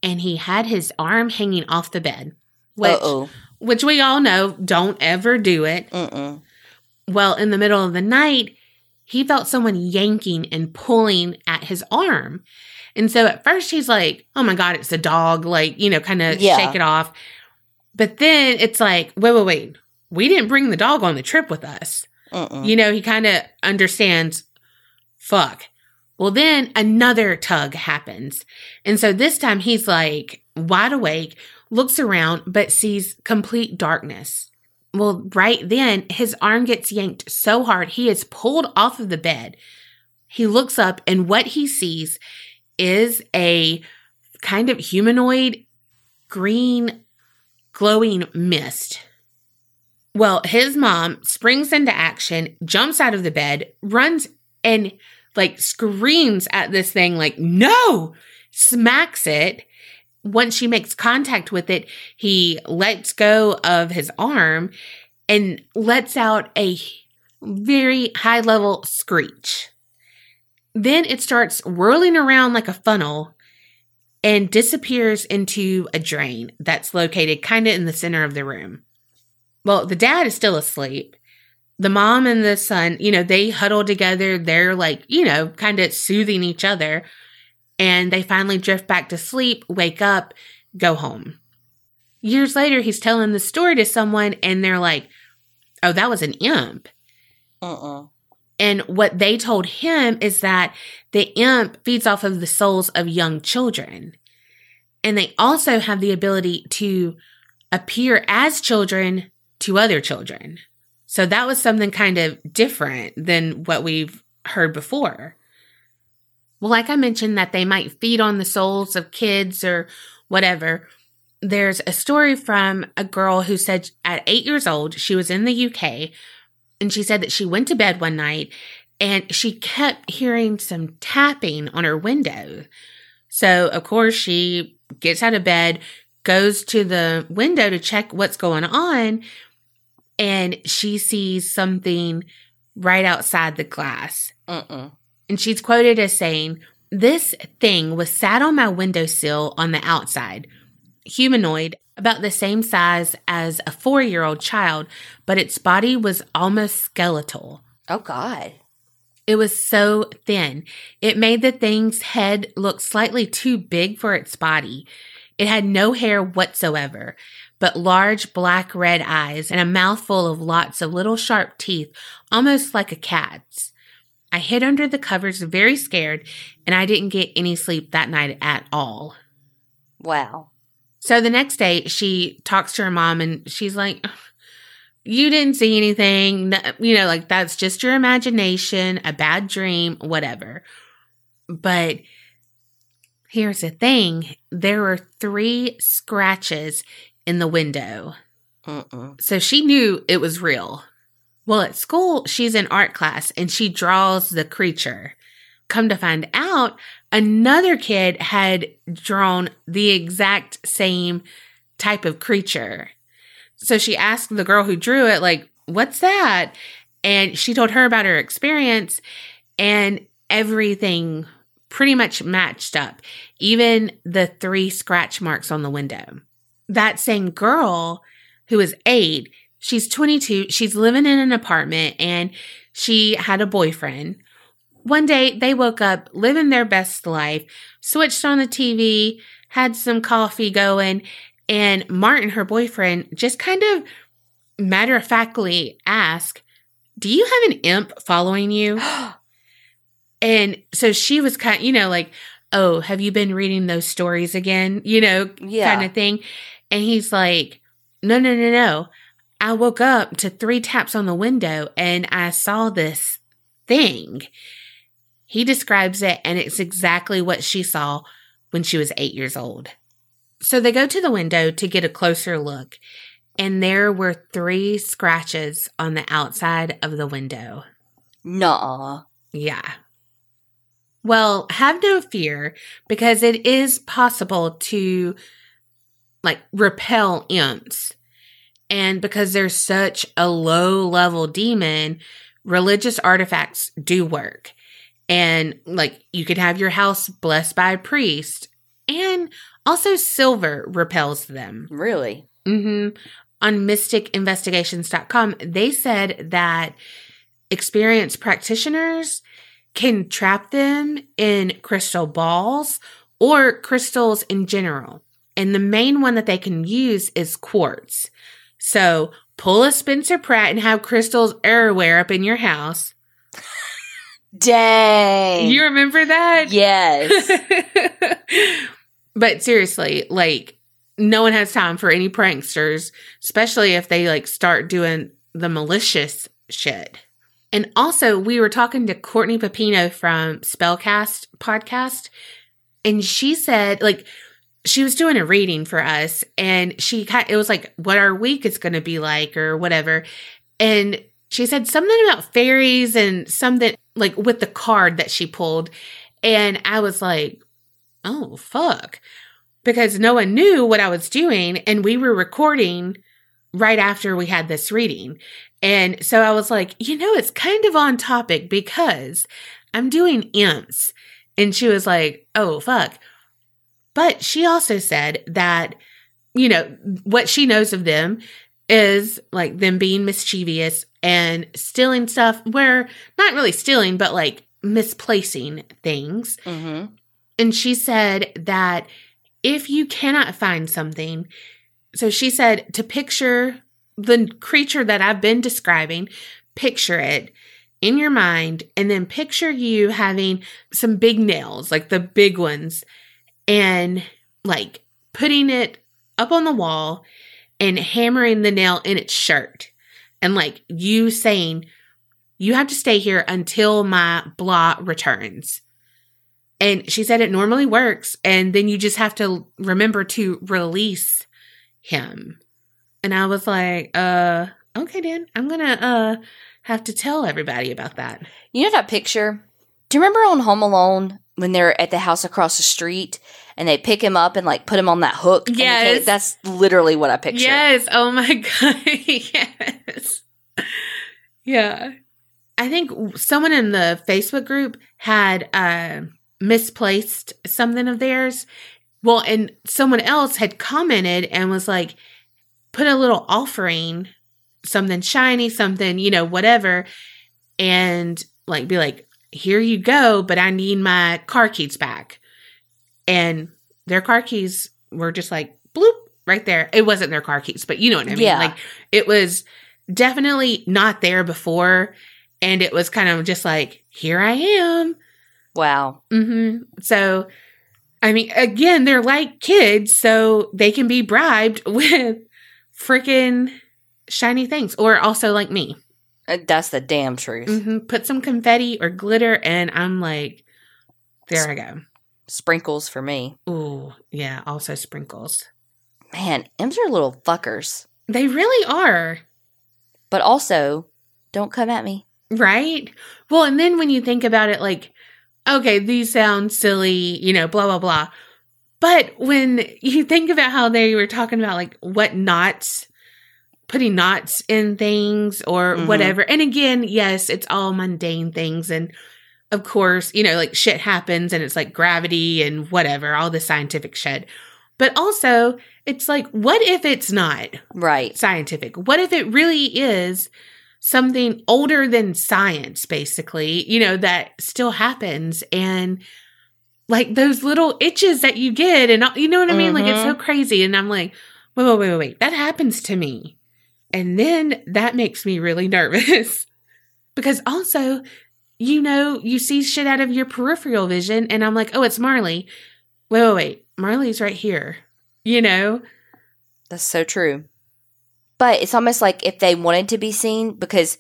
and he had his arm hanging off the bed, which, Uh oh. which we all know don't ever do it. Mm-mm. Well, in the middle of the night, he felt someone yanking and pulling at his arm. And so at first he's like, oh my God, it's a dog, like, you know, kind of Yeah. shake it off. But then it's like, wait, wait, wait. We didn't bring the dog on the trip with us. Mm-mm. You know, he kind of understands, fuck. Well, then another tug happens. And so this time he's like wide awake, looks around, but sees complete darkness. Well, right then his arm gets yanked so hard he is pulled off of the bed. He looks up and what he sees is a kind of humanoid green glowing mist. Well, his mom springs into action, jumps out of the bed, runs and like screams at this thing, like, no, smacks it. Once she makes contact with it, he lets go of his arm and lets out a very high level screech. Then it starts whirling around like a funnel and disappears into a drain that's located kind of in the center of the room. Well, the dad is still asleep. The mom and the son, you know, they huddle together. They're like, you know, kind of soothing each other. And they finally drift back to sleep, wake up, go home. Years later, he's telling the story to someone, and they're like, oh, that was an imp. Mm-mm. And what they told him is that the imp feeds off of the souls of young children. And they also have the ability to appear as children to other children. So that was something kind of different than what we've heard before. Well, like I mentioned, that they might feed on the souls of kids or whatever. There's a story from a girl who said at eight years old, she was in the UK, and she said that she went to bed one night and she kept hearing some tapping on her window. So, of course, she gets out of bed, goes to the window to check what's going on, and she sees something right outside the glass. And she's quoted as saying, This thing was sat on my windowsill on the outside, humanoid, about the same size as a four year old child, but its body was almost skeletal. Oh, God. It was so thin. It made the thing's head look slightly too big for its body. It had no hair whatsoever, but large black red eyes and a mouth full of lots of little sharp teeth, almost like a cat's. I hid under the covers very scared, and I didn't get any sleep that night at all. Wow. So the next day, she talks to her mom and she's like, You didn't see anything. You know, like that's just your imagination, a bad dream, whatever. But here's the thing there were three scratches in the window. Mm-mm. So she knew it was real. Well, at school, she's in art class and she draws the creature. Come to find out, another kid had drawn the exact same type of creature. So she asked the girl who drew it, like, what's that? And she told her about her experience, and everything pretty much matched up, even the three scratch marks on the window. That same girl who was eight, she's 22, she's living in an apartment, and she had a boyfriend. One day they woke up living their best life, switched on the TV, had some coffee going, and Martin, her boyfriend, just kind of matter of factly asked, Do you have an imp following you? (gasps) and so she was kind you know, like, Oh, have you been reading those stories again? You know, Yeah. kind of thing. And he's like, No, no, no, no. I woke up to three taps on the window and I saw this thing. He describes it, and it's exactly what she saw when she was eight years old. So they go to the window to get a closer look, and there were three scratches on the outside of the window. Nuh-uh. Yeah. Well, have no fear because it is possible to like repel imps. And because they're such a low level demon, religious artifacts do work. And like you could have your house blessed by a priest, and also silver repels them. Really? hmm On mysticinvestigations.com, they said that experienced practitioners can trap them in crystal balls or crystals in general. And the main one that they can use is quartz. So pull a Spencer Pratt and have crystals everywhere up in your house. (laughs) Dang. You remember that? yes. (laughs) but seriously, like no one has time for any pranksters, especially if they like start doing the malicious shit. And also, we were talking to Courtney Pepino from Spellcast podcast, and she said like she was doing a reading for us, and she it was like what our week is going to be like or whatever, and she said something about fairies and something like with the card that she pulled, and I was like, oh fuck. Because no one knew what i was doing and we were recording right after we had this reading. And so i was like you know it's kind of on topic because i'm doing imps. And she was like oh fuck but she also said that you know what she knows of them is like them being mischievous and stealing stuff where not really stealing but like misplacing things mm-hmm. and she said that if you cannot find something, so she said to picture the creature that I've been describing, picture it, in your mind and then picture you having some big nails, like the big ones, and like putting it up on the wall and hammering the nail in its shirt. And like you saying, you have to stay here until my blah returns. And she said it normally works. And then you just have to remember to release him. And I was like, uh, okay, Dan, I'm going to, uh, have to tell everybody about that. You know that picture? Do you remember on Home Alone when they're at the house across the street and they pick him up and like put him on that hook? Yes. That's literally what I picture. Yes. Oh my (laughs) God. yes. Yeah. I think someone in the Facebook group had uh, misplaced something of theirs. Well, and someone else had commented and was like, put a little offering, something shiny, something, you know, whatever, and like be like, here you go, but I need my car keys back. And their car keys were just like bloop right there. It wasn't their car keys, but you know what I mean. Yeah. Like it was definitely not there before. And it was kind of just like, here I am. Wow. hmm So, I mean, again, they're like kids, so they can be bribed (laughs) with freaking shiny things, or also like me. Uh, That's the damn truth. hmm Put some confetti or glitter, and I'm like, there I go. Sprinkles for me. Ooh, yeah, also sprinkles. Man, imps are little fuckers. They really are, But also, don't come at me. right? Well, and then when you think about it, like, okay, these sound silly, you know, blah, blah, blah. But when you think about how they were talking about, like, what knots, putting knots in things or Mhm. whatever. And again, yes, it's all mundane things. And of course, you know, like shit happens and it's like gravity and whatever, all the scientific shit. But also, it's like, what if it's not? Right. scientific? What if it really is something older than science, basically, you know, that still happens and like those little itches that you get and you know what I mean? Like it's so crazy. And I'm like, wait, wait, wait, wait, wait. That happens to me. And then that makes me really (laughs) nervous because also, you know, you see shit out of your peripheral vision and I'm like, oh, it's Marley. Wait, wait, wait. Marley's right here. You know? That's so true. But it's almost like if they wanted to be seen, because,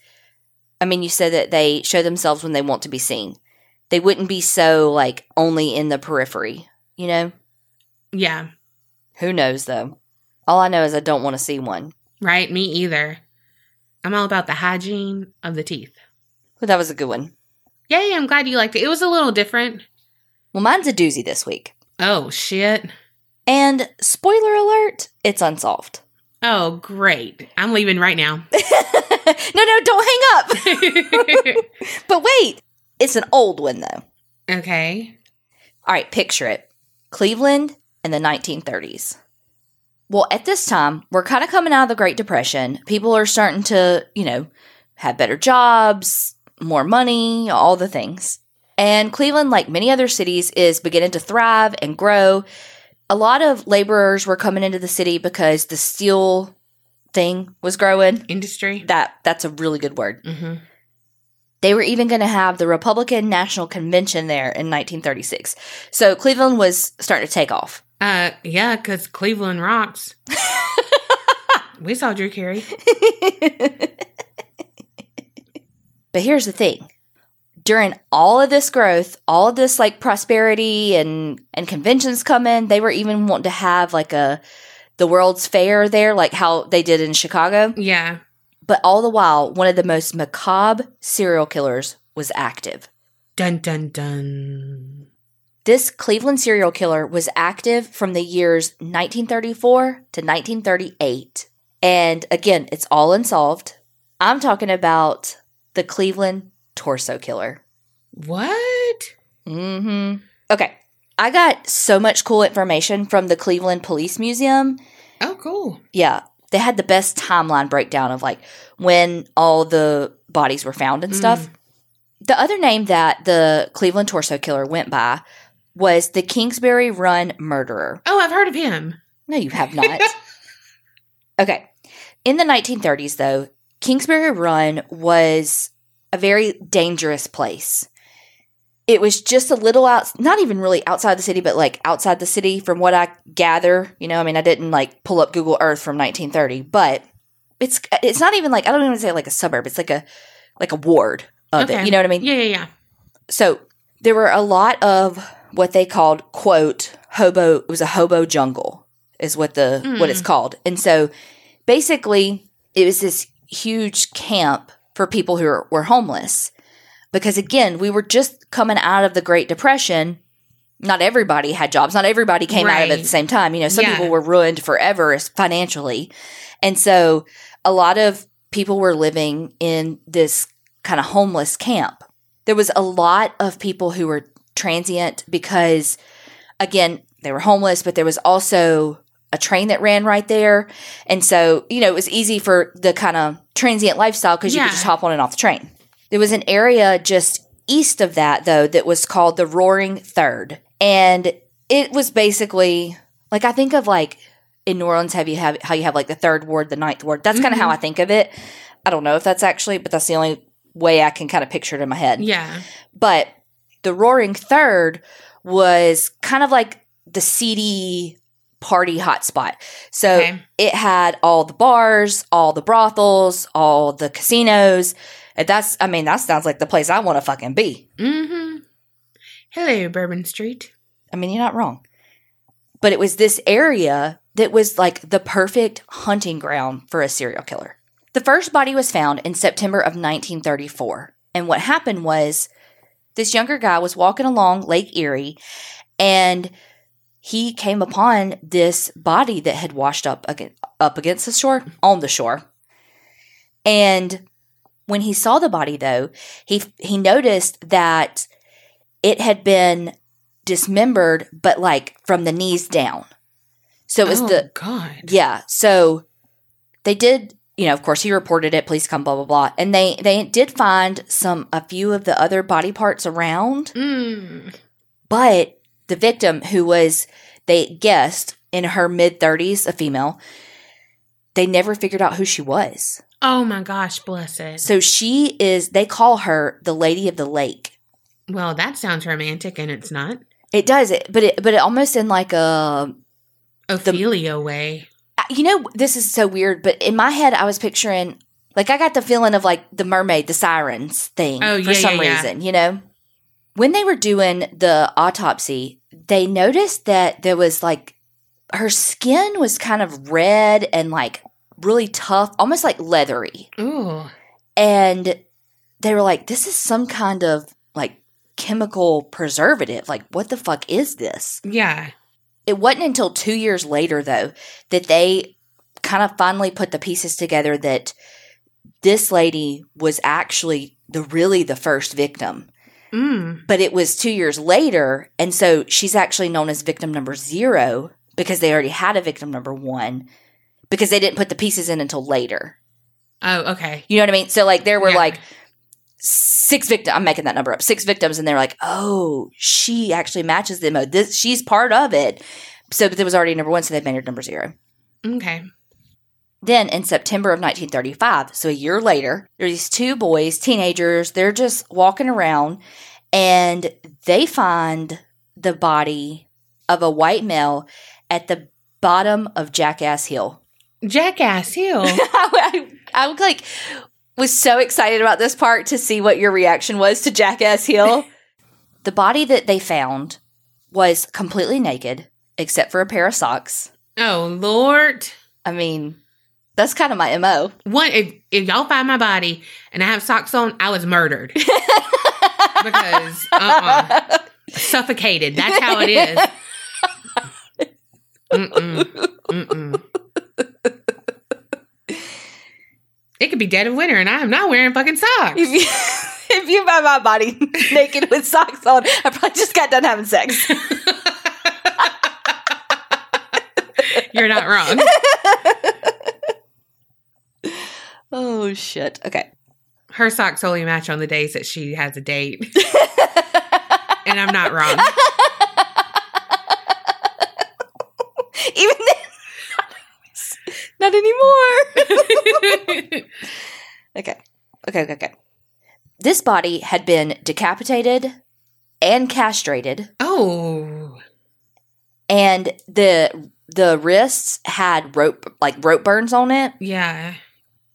I mean, you said that they show themselves when they want to be seen. They wouldn't be so, like, only in the periphery, you know? Yeah. Who knows, though? All I know is I don't want to see one. Right? Me either. I'm all about the hygiene of the teeth. But that was a good one. Yay, I'm glad you liked it. It was a little different. Well, mine's a doozy this week. Oh, shit. And spoiler alert, it's unsolved. Oh, great. I'm leaving right now. (laughs) no, no, don't hang up. (laughs) (laughs) but wait, it's an old one, though. okay. All right, picture it Cleveland in the 1930s. Well, at this time, we're kind of coming out of the Great Depression. People are starting to, you know, have better jobs, more money, all the things. And Cleveland, like many other cities, is beginning to thrive and grow. A lot of laborers were coming into the city because the steel thing was growing. Industry. That that's a really good word. hmm They were even going to have the Republican National Convention there in 1936. So Cleveland was starting to take off. Uh, yeah, because Cleveland rocks. (laughs) we saw Drew Carey. But here's the thing. During all of this growth, all of this like prosperity and and conventions coming, they were even wanting to have like a the World's Fair there, like how they did in Chicago. Yeah. But all the while, one of the most macabre serial killers was active. Dun, dun, dun. This Cleveland serial killer was active from the years 1934 to 1938. And again, it's all unsolved. I'm talking about the Cleveland torso killer. What? Mm hmm. Okay. I got so much cool information from the Cleveland Police Museum. Oh, cool. Yeah. They had the best timeline breakdown of like when all the bodies were found and stuff. The other name that the Cleveland torso killer went by was the Kingsbury Run murderer. Oh, I've heard of him. No, you have not. (laughs) okay. In the 1930s, though, Kingsbury Run was a very dangerous place. It was just a little out, not even really outside the city, but like outside the city from what I gather. You know, I mean, I didn't like pull up Google Earth from 1930, but it's it's not even like I don't even say like a suburb. It's like a like a ward of it. You know what I mean? Yeah, yeah, yeah. So there were a lot of what they called quote hobo. It was a hobo jungle, is what the what it's hmm. called. And so basically, it was this huge camp for people who were, were homeless. Because again, we were just coming out of the Great Depression. Not everybody had jobs. Not everybody came out of it at the same time. You know, some Yeah. people were ruined forever financially. And so a lot of people were living in this kind of homeless camp. There was a lot of people who were transient because, again, they were homeless, but there was also a train that ran right there. And so, you know, it was easy for the kind of transient lifestyle because you could just hop on and off the train. There was an area just east of that, though, that was called the Roaring Third. And it was basically like I think of like in New Orleans, have you have how you have like the third ward, the ninth ward. That's kind of how mm-hmm. I think of it. I don't know if that's actually, but that's the only way I can kind of picture it in my head. Yeah. But the Roaring Third was kind of like the seedy party hotspot. So Okay. it had all the bars, all the brothels, all the casinos. And that's, I mean, that sounds like the place I want to fucking be. Mm-hmm. Hello, Bourbon Street. I mean, you're not wrong. But it was this area that was like the perfect hunting ground for a serial killer. The first body was found in September of 1934. And what happened was this younger guy was walking along Lake Erie and he came upon this body that had washed up against, up against the shore, on the shore. And when he saw the body though, he he noticed that it had been dismembered, but like from the knees down. So it was oh, the God. yeah. So they did, you know, of course he reported it, police come, blah, blah, blah. And they they did find some a few of the other body parts around, Mm. but the victim who was they guessed in her mid thirties, a female, they never figured out who she was. Oh my gosh, bless it. So she is they call her the Lady of the Lake. Well, that sounds romantic, and it's not. It does it, but it but it almost in like a Ophelia way. You know this is so weird but in my head i was picturing like i got the feeling of like the mermaid the sirens thing Oh, for yeah, some yeah, yeah. reason you know when they were doing the autopsy they noticed that there was like her skin was kind of red and like really tough almost like leathery Ooh. and they were like this is some kind of like chemical preservative like what the fuck is this Yeah. It wasn't until two years later, though, that they kind of finally put the pieces together that this lady was actually the really the first victim. Mm. But it was two years later, and so she's actually known as victim number zero because they already had a victim number one because they didn't put the pieces in until later. Oh, okay. You know what I mean? So like there were Yeah. like six victims. I'm making that number up. Six victims, and they're like, oh, she actually matches the MO. Oh, this she's part of it. So but there was already number one, so they've made her number zero. Okay. Then in September of 1935, so a year later, there are these two boys, teenagers. They're just walking around, and they find the body of a white male at the bottom of Jackass Hill. Jackass Hill. (laughs) I, I like was so excited about this part to see what your reaction was to Jackass Hill. (laughs) the body that they found was completely naked except for a pair of socks. oh, Lord. I mean, that's kind of my mo. One, if, if y'all find my body and I have socks on, I was murdered. (laughs) because, uh-uh. Suffocated. That's how it is. (laughs) Mm-mm. Mm-mm. It could be dead of winter and I am not wearing fucking socks. If you, (laughs) if you find my body (laughs) naked with socks on, I probably just got done having sex. (laughs) You're not wrong. oh shit. Okay. Her socks only match on the days that she has a date. and I'm not wrong. Even then, not anymore. (laughs) Okay. Okay, okay, okay. This body had been decapitated and castrated, Oh. and the the wrists had rope like rope burns on it. Yeah.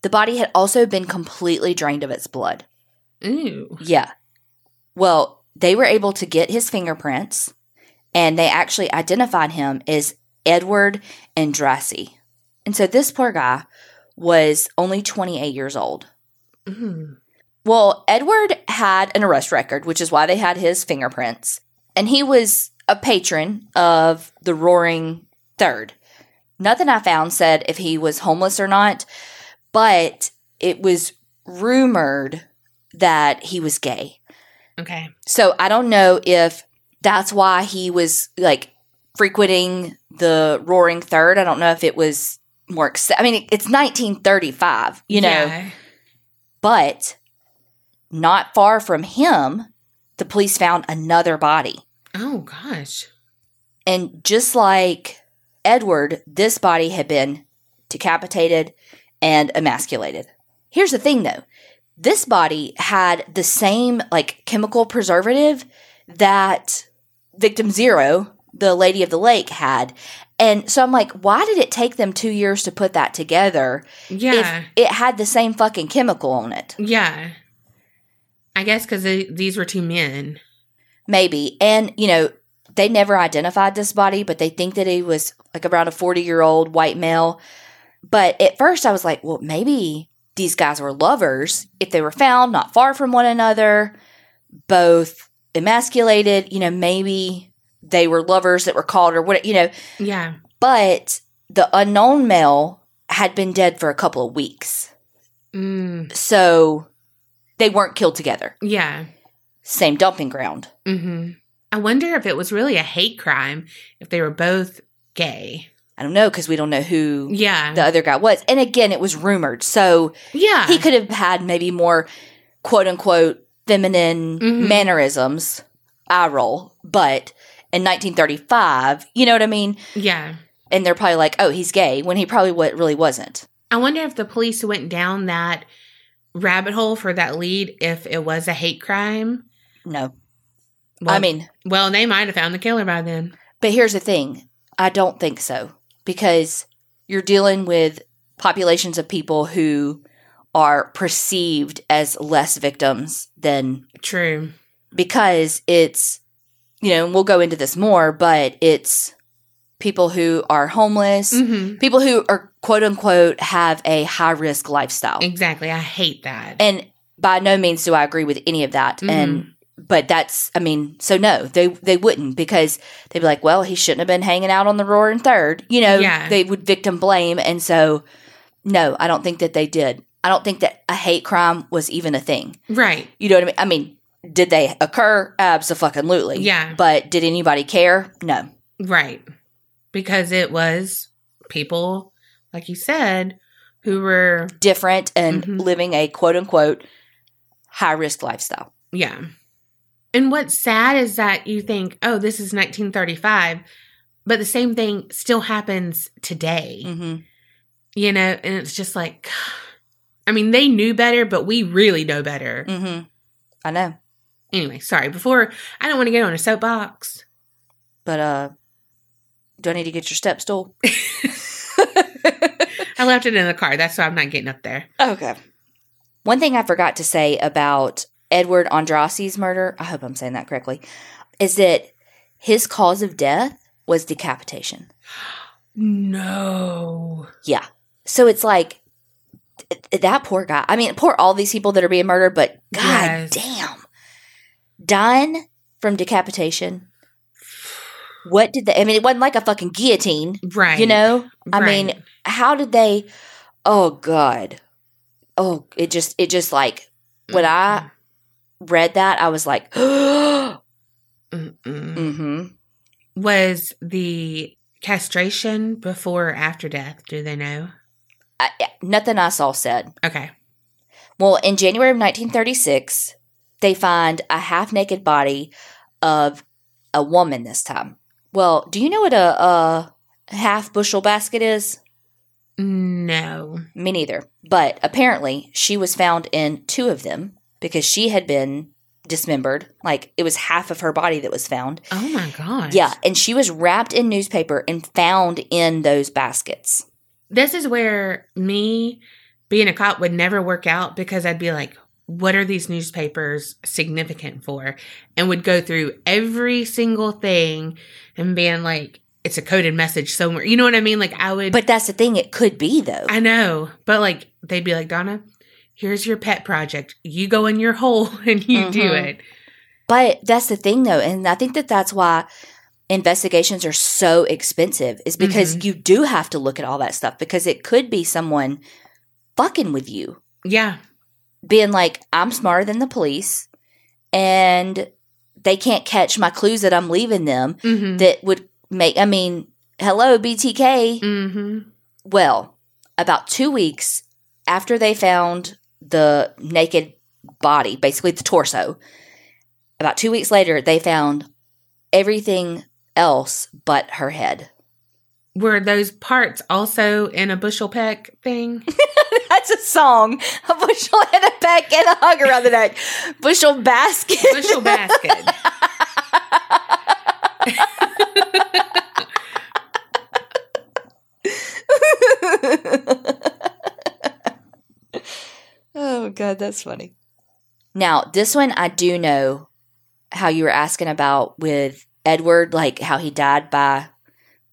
The body had also been completely drained of its blood. Ooh. Yeah. Well, they were able to get his fingerprints, and they actually identified him as Edward Andrassy. And so this poor guy was only 28 years old. Mm. Well, Edward had an arrest record, which is why they had his fingerprints. And he was a patron of the Roaring Third. Nothing I found said if he was homeless or not, but it was rumored that he was gay. Okay. So I don't know if that's why he was like frequenting the Roaring Third. I don't know if it was more. I mean, it's 1935, you know, Yeah. but not far from him, the police found another body. Oh gosh. And just like Edward, this body had been decapitated and emasculated. Here's the thing though this body had the same like chemical preservative that victim zero, the lady of the lake, had. And so I'm like, why did it take them two years to put that together Yeah. if it had the same fucking chemical on it? yeah. I guess because these were two men. Maybe. And, you know, they never identified this body, but they think that he was like around a 40 year old white male. But at first I was like, well, maybe these guys were lovers if they were found not far from one another, both emasculated, you know, maybe they were lovers that were called or what, you know. Yeah. But the unknown male had been dead for a couple of weeks. Mm. So they weren't killed together. Yeah. Same dumping ground. hmm I wonder if it was really a hate crime if they were both gay. I don't know because we don't know who Yeah. the other guy was. And again, it was rumored. So yeah. he could have had maybe more quote unquote feminine Mhm. mannerisms, eye roll. But in 1935, you know what I mean? yeah. And they're probably like, oh, he's gay, when he probably wa- really wasn't. I wonder if the police went down that rabbit hole for that lead if it was a hate crime. No. Well, I mean, well, they might have found the killer by then. but here's the thing I don't think so because you're dealing with populations of people who are perceived as less victims than True. because it's you know and we'll go into this more but it's people who are homeless hmm people who are quote unquote have a high risk lifestyle Exactly. I hate that. and by no means do i agree with any of that Mhm. and but that's i mean so no they they wouldn't because they'd be like well he shouldn't have been hanging out on the roaring third you know Yeah. they would victim blame and so no i don't think that they did i don't think that a hate crime was even a thing right. you know what I mean? I mean, did they occur? Absolutely. Yeah. But did anybody care? No. Right. Because it was people, like you said, who were, Different and Mhm. living a quote unquote high risk lifestyle. yeah. And what's sad is that you think, oh, this is 1935, but the same thing still happens today. Mm-hmm. you know, and it's just like, (sighs) I mean, they knew better, but we really know better. Mm-hmm. I know. Anyway, sorry. Before, I don't want to get on a soapbox. But uh do I need to get your step stool? (laughs) (laughs) I left it in the car. That's why I'm not getting up there. okay. One thing I forgot to say about Edward Andrassy's murder, I hope I'm saying that correctly, is that his cause of death was decapitation. No. Yeah. So it's like th- that poor guy. I mean, poor all these people that are being murdered, but god Yes. damn. Dying from decapitation. What did they I mean, it wasn't like a fucking guillotine, Right. you know? I Right. mean, how did they Oh god. Oh, it just it just like when I read that, I was like, (gasps) Mm-mm. mhm. was the castration before or after death? Do they know? I, nothing I saw said. Okay. Well, in January of 1936, they find a half naked body of a woman this time. Well, do you know what a, a half bushel basket is? No. Me neither. But apparently, she was found in two of them. because she had been dismembered. Like it was half of her body that was found. Oh my God. Yeah, and she was wrapped in newspaper and found in those baskets. This is where me being a cop would never work out because I'd be like, what are these newspapers significant for? And would go through every single thing and being like, it's a coded message somewhere. You know what I mean? Like I would But that's the thing, it could be though. I know. But like they'd be like, Donna, here's your pet project. You go in your (laughs) hole and you do Mhm. it. But that's the thing though, and I think that that's why investigations are so expensive is because you do have to look at all that stuff because it could be someone fucking with you. Yeah. Being like, I'm smarter than the police and they can't catch my clues that I'm leaving them Mm-hmm. that would make, I mean, hello, BTK. mm-hmm. Well, about two weeks after they found the naked body, basically the torso, about two weeks later, they found everything else but her head. Were those parts also in a bushel peck thing? (laughs) That's a song. A (laughs) bushel and a peck and a hug around the neck. Bushel basket. bushel basket. (laughs) oh god, that's funny. Now, this one I do know how you were asking about with Edward, like how he died by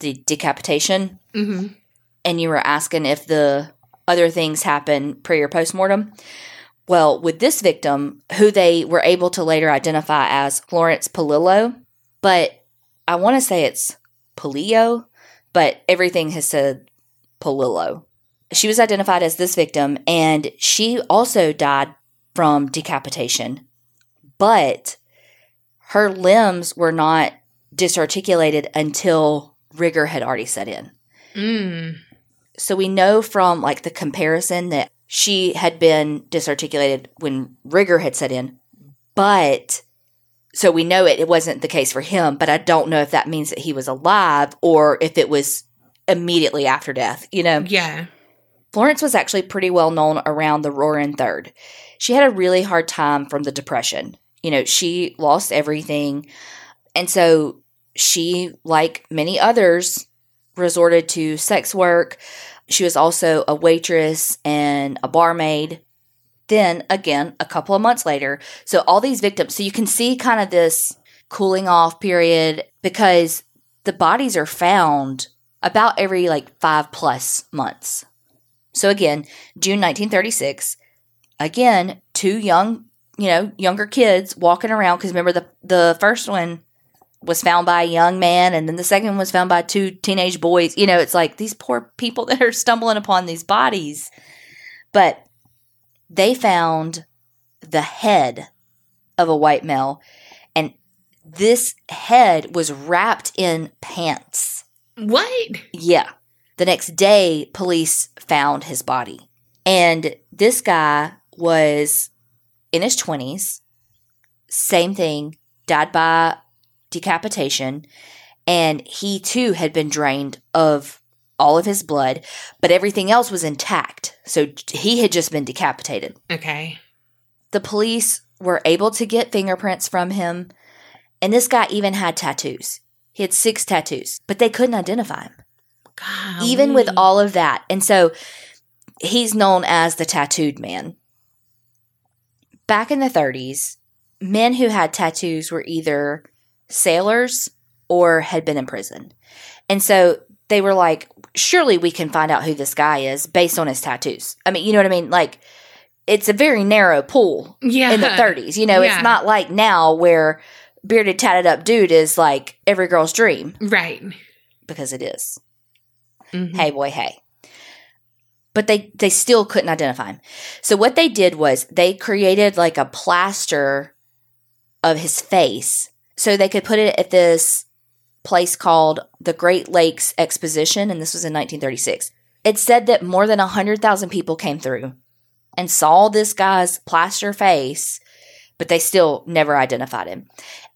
the decapitation, hmm and you were asking if the other things happen pre or post mortem. Well, with this victim, who they were able to later identify as Florence Palillo, but I want to say it's Palillo, but everything has said Palillo. She was identified as this victim, and she also died from decapitation, but her limbs were not disarticulated until rigor had already set in. Mm. So we know from like the comparison that she had been disarticulated when rigor had set in, but so we know it, it wasn't the case for him, but I don't know if that means that he was alive or if it was immediately after death, you know? Yeah. Florence was actually pretty well known around the Roaring Third. She had a really hard time from the Depression. You know, she lost everything. And so she, like many others, resorted to sex work. She was also a waitress and a barmaid. Then, again, a couple of months later, so all these victims, so you can see kind of this cooling off period because the bodies are found about every like five plus months. So again, June 1936, again, two young, you know, younger kids walking around because remember the the first one was found by a young man and then the second one was found by two teenage boys. You know, it's like these poor people (laughs) that are stumbling upon these bodies. But they found the head of a white male and this head was wrapped in pants. What? Yeah. The next day, police found his body. And this guy was in his 20s. Same thing, died by decapitation. And he too had been drained of all of his blood, but everything else was intact. So he had just been decapitated. Okay. The police were able to get fingerprints from him. And this guy even had tattoos. He had six tattoos, but they couldn't identify him Golly. even with all of that. And so he's known as the tattooed man. Back in the 30s, men who had tattoos were either sailors or had been in prison. And so they were like, surely we can find out who this guy is based on his tattoos. I mean, you know what I mean? Like, it's a very narrow pool yeah. in the 30s. You know, Yeah. it's not like now where bearded, tatted up dude is like every girl's dream Right. because it is Mhm. hey boy hey but they they still couldn't identify him so what they did was they created like a plaster of his face so they could put it at this place called the great lakes exposition and this was in 1936 it said that more than 100000 people came through and saw this guy's plaster face but they still never identified him.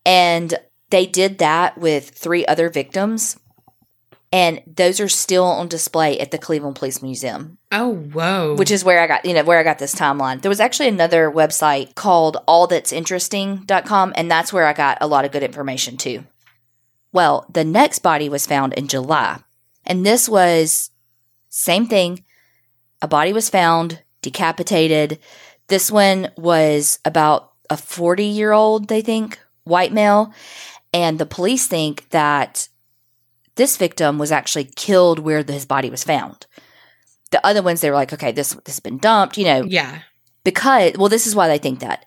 And they did that with three other victims And those are still on display at the Cleveland Police Museum, Oh, whoa. which is where I got, you know, where I got this timeline. There was actually another website called allthat'sinteresting.com, and that's where I got a lot of good information too. Well, the next body was found in July, and this was same thing. A body was found decapitated. This one was about a 40 year old, they think, white male. And the police think that this victim was actually killed where his body was found. The other ones, they were like, okay, this, this has been dumped, you know, yeah. because, well, this is why they think that.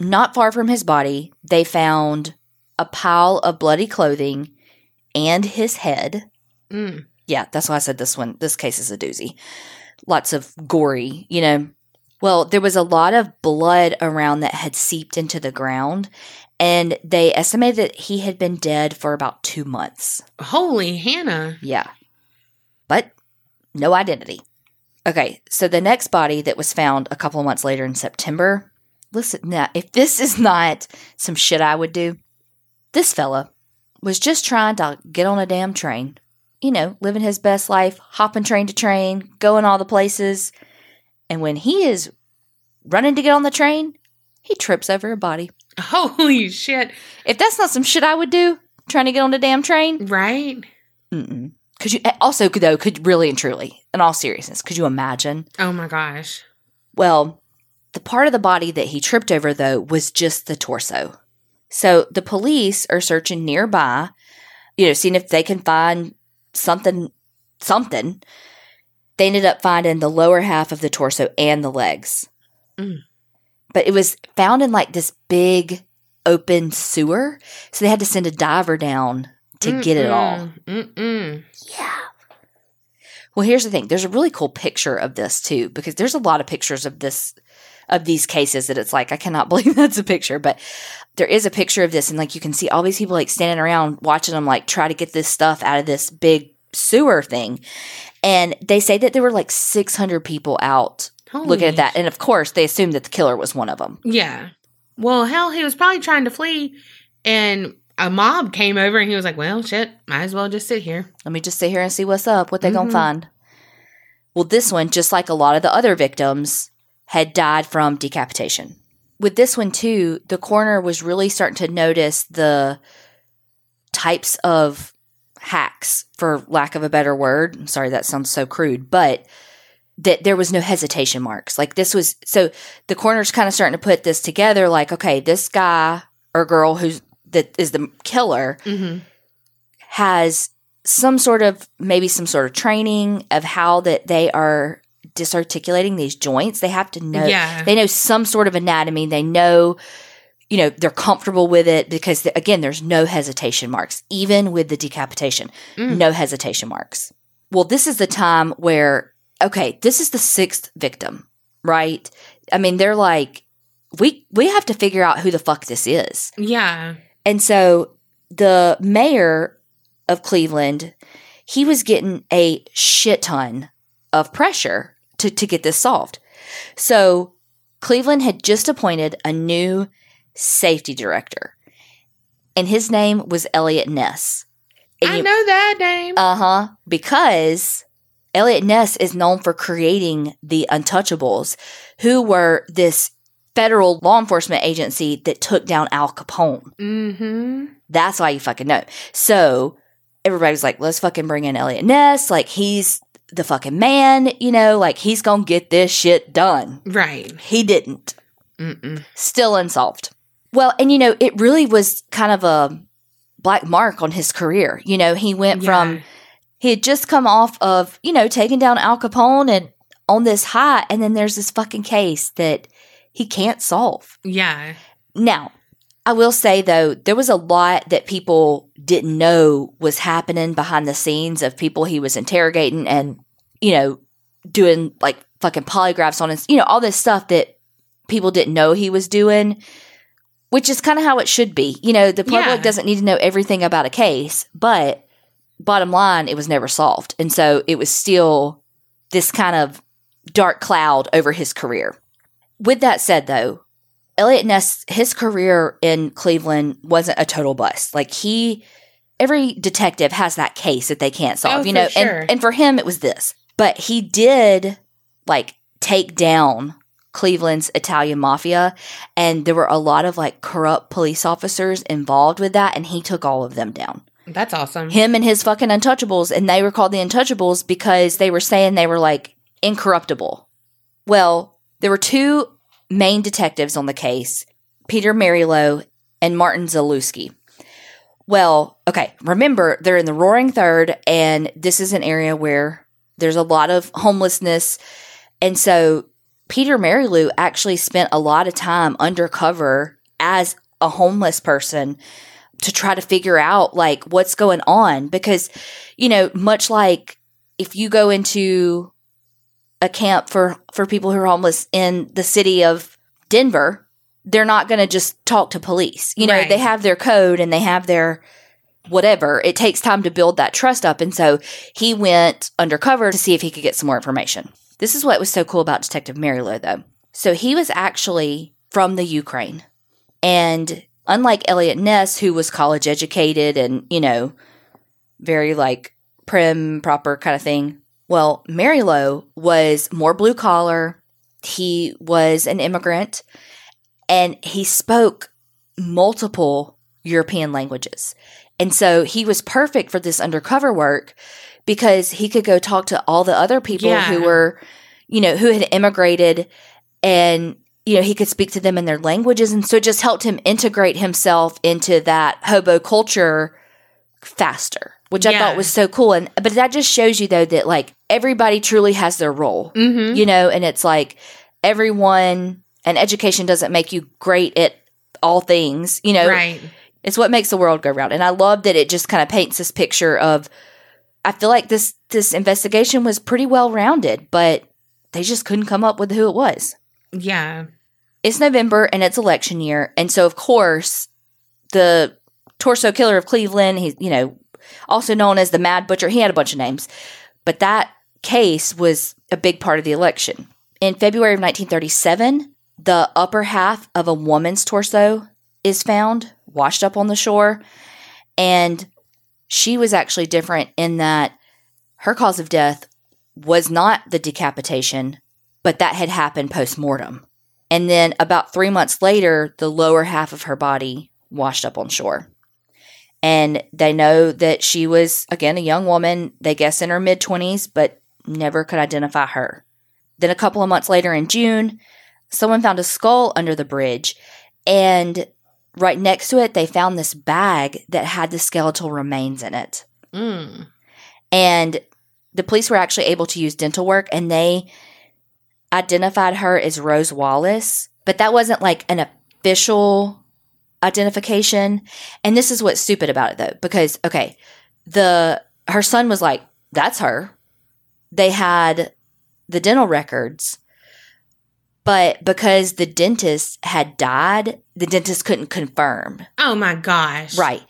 Not far from his body, they found a pile of bloody clothing and his head. Mm. Yeah, that's why I said this one, this case is a doozy. Lots of gory, you know. Well, there was a lot of blood around that had seeped into the ground, and they estimated that he had been dead for about two months. Holy Hannah. Yeah. But no identity. Okay, so the next body that was found a couple of months later in September. Listen, now, if this is not some shit I would do, this fella was just trying to get on a damn train. You know, living his best life, hopping train to train, going all the places. And when he is running to get on the train, he trips over a body. (laughs) Holy shit. If that's not some shit I would do, trying to get on a damn train, Right? Mm-mm. Could you also though? Could really and truly, in all seriousness, could you imagine? Oh my gosh. Well, the part of the body that he tripped over though was just the torso. So the police are searching nearby, you know, seeing if they can find something. Something. They ended up finding the lower half of the torso and the legs, Mm. But it was found in like this big open sewer. So they had to send a diver down to get it all. Mm-mm. Mm-mm. Yeah. Well, here's the thing. There's a really cool picture of this too, because there's a lot of pictures of this of these cases that it's like I cannot (laughs) believe that's a picture, but there is a picture of this, and like you can see all these people like standing around watching them like try to get this stuff out of this big sewer thing, and they say that there were like 600 people out Holy looking at that, and of course they assumed that the killer was one of them. Yeah. Well, hell, he was probably trying to flee, and a mob came over, and he was like, "Well, shit, might as well just sit here." Let me just sit here and see what's up, what they gonna Mhm. find. Well, this one, just like a lot of the other victims, had died from decapitation. With this one too, the coroner was really starting to notice the types of hacks, for lack of a better word. I'm sorry that sounds so crude, but that there was no hesitation marks. Like this was so the coroner's kind of starting to put this together like, okay, this guy or girl who's that is the killer Mm-hmm. has some sort of maybe some sort of training of how that they are disarticulating these joints. They have to know Yeah. they know some sort of anatomy. They know you know they're comfortable with it because again there's no hesitation marks even with the decapitation. Mm. No hesitation marks. Well, this is the time where okay, this is the sixth victim, right? I mean, they're like we we have to figure out who the fuck this is. Yeah. And so the mayor of Cleveland, he was getting a shit ton of pressure to, to get this solved. So Cleveland had just appointed a new safety director, and his name was Eliot Ness. And I you- know that name. uh huh. Because Eliot Ness is known for creating the Untouchables, who were this federal law enforcement agency that took down Al Capone. mm-hmm. That's why you fucking know. So everybody's like, let's fucking bring in Eliot Ness. Like, he's the fucking man, you know, like he's gonna get this shit done. Right. He didn't. Mm-mm. Still unsolved. Well, and you know, it really was kind of a black mark on his career. You know, he went from Yeah. He had just come off of, you know, taking down Al Capone and on this high, and then there's this fucking case that he can't solve. Yeah. Now, I will say though, there was a lot that people didn't know was happening behind the scenes of people he was interrogating and, you know, doing like fucking polygraphs on his, you know, all this stuff that people didn't know he was doing, which is kind of how it should be. You know, the public Yeah. doesn't need to know everything about a case, but bottom line, it was never solved. And so it was still this kind of dark cloud over his career. With that said, though, Eliot Ness, his career in Cleveland wasn't a total bust. Like he every detective has that case that they can't solve, Oh, you know. sure. And and for him it was this. But he did like take down Cleveland's Italian mafia and there were a lot of like corrupt police officers involved with that and he took all of them down. That's awesome. Him and his fucking untouchables and they were called the untouchables because they were saying they were like incorruptible. Well, there were two main detectives on the case, Peter Merylo and Martin Zalewski. Well, okay, remember they're in the Roaring Third, and this is an area where there's a lot of homelessness. And so Peter Merylo actually spent a lot of time undercover as a homeless person to try to figure out like what's going on because you know much like if you go into a camp for for people who are homeless in the city of Denver they're not going to just talk to police. You know Right. they have their code and they have their whatever. It takes time to build that trust up and so he went undercover to see if he could get some more information. This is what was so cool about detective Merylo though. So he was actually from the Ukraine and unlike Eliot Ness, who was college educated and, you know, very like prim, proper kind of thing, well, Merylo was more blue collar. He was an immigrant and he spoke multiple European languages. And so he was perfect for this undercover work because he could go talk to all the other people Yeah. who were, you know, who had immigrated and you know he could speak to them in their languages and so it just helped him integrate himself into that hobo culture faster which i thought was so cool and but that just shows you though that like everybody truly has their role Mm-hmm. you know and it's like everyone and education doesn't make you great at all things you know Right. it's what makes the world go round and i love that it just kind of paints this picture of i feel like this this investigation was pretty well rounded but they just couldn't come up with who it was Yeah. It's November and it's election year. And so, of course, the torso killer of Cleveland, he's, you know, also known as the Mad Butcher, he had a bunch of names, but that case was a big part of the election. In February of 1937, the upper half of a woman's torso is found washed up on the shore. And she was actually different in that her cause of death was not the decapitation, but that had happened post mortem. And then about three months later, the lower half of her body washed up on shore. And they know that she was, again, a young woman, they guess in her mid 20s, but never could identify her. Then a couple of months later in June, someone found a skull under the bridge. And right next to it, they found this bag that had the skeletal remains in it. Mm. And the police were actually able to use dental work and they identified her as Rose Wallace, but that wasn't like an official identification. And this is what's stupid about it though, because okay, the her son was like, that's her. They had the dental records, but because the dentist had died, the dentist couldn't confirm. Oh my gosh. Right.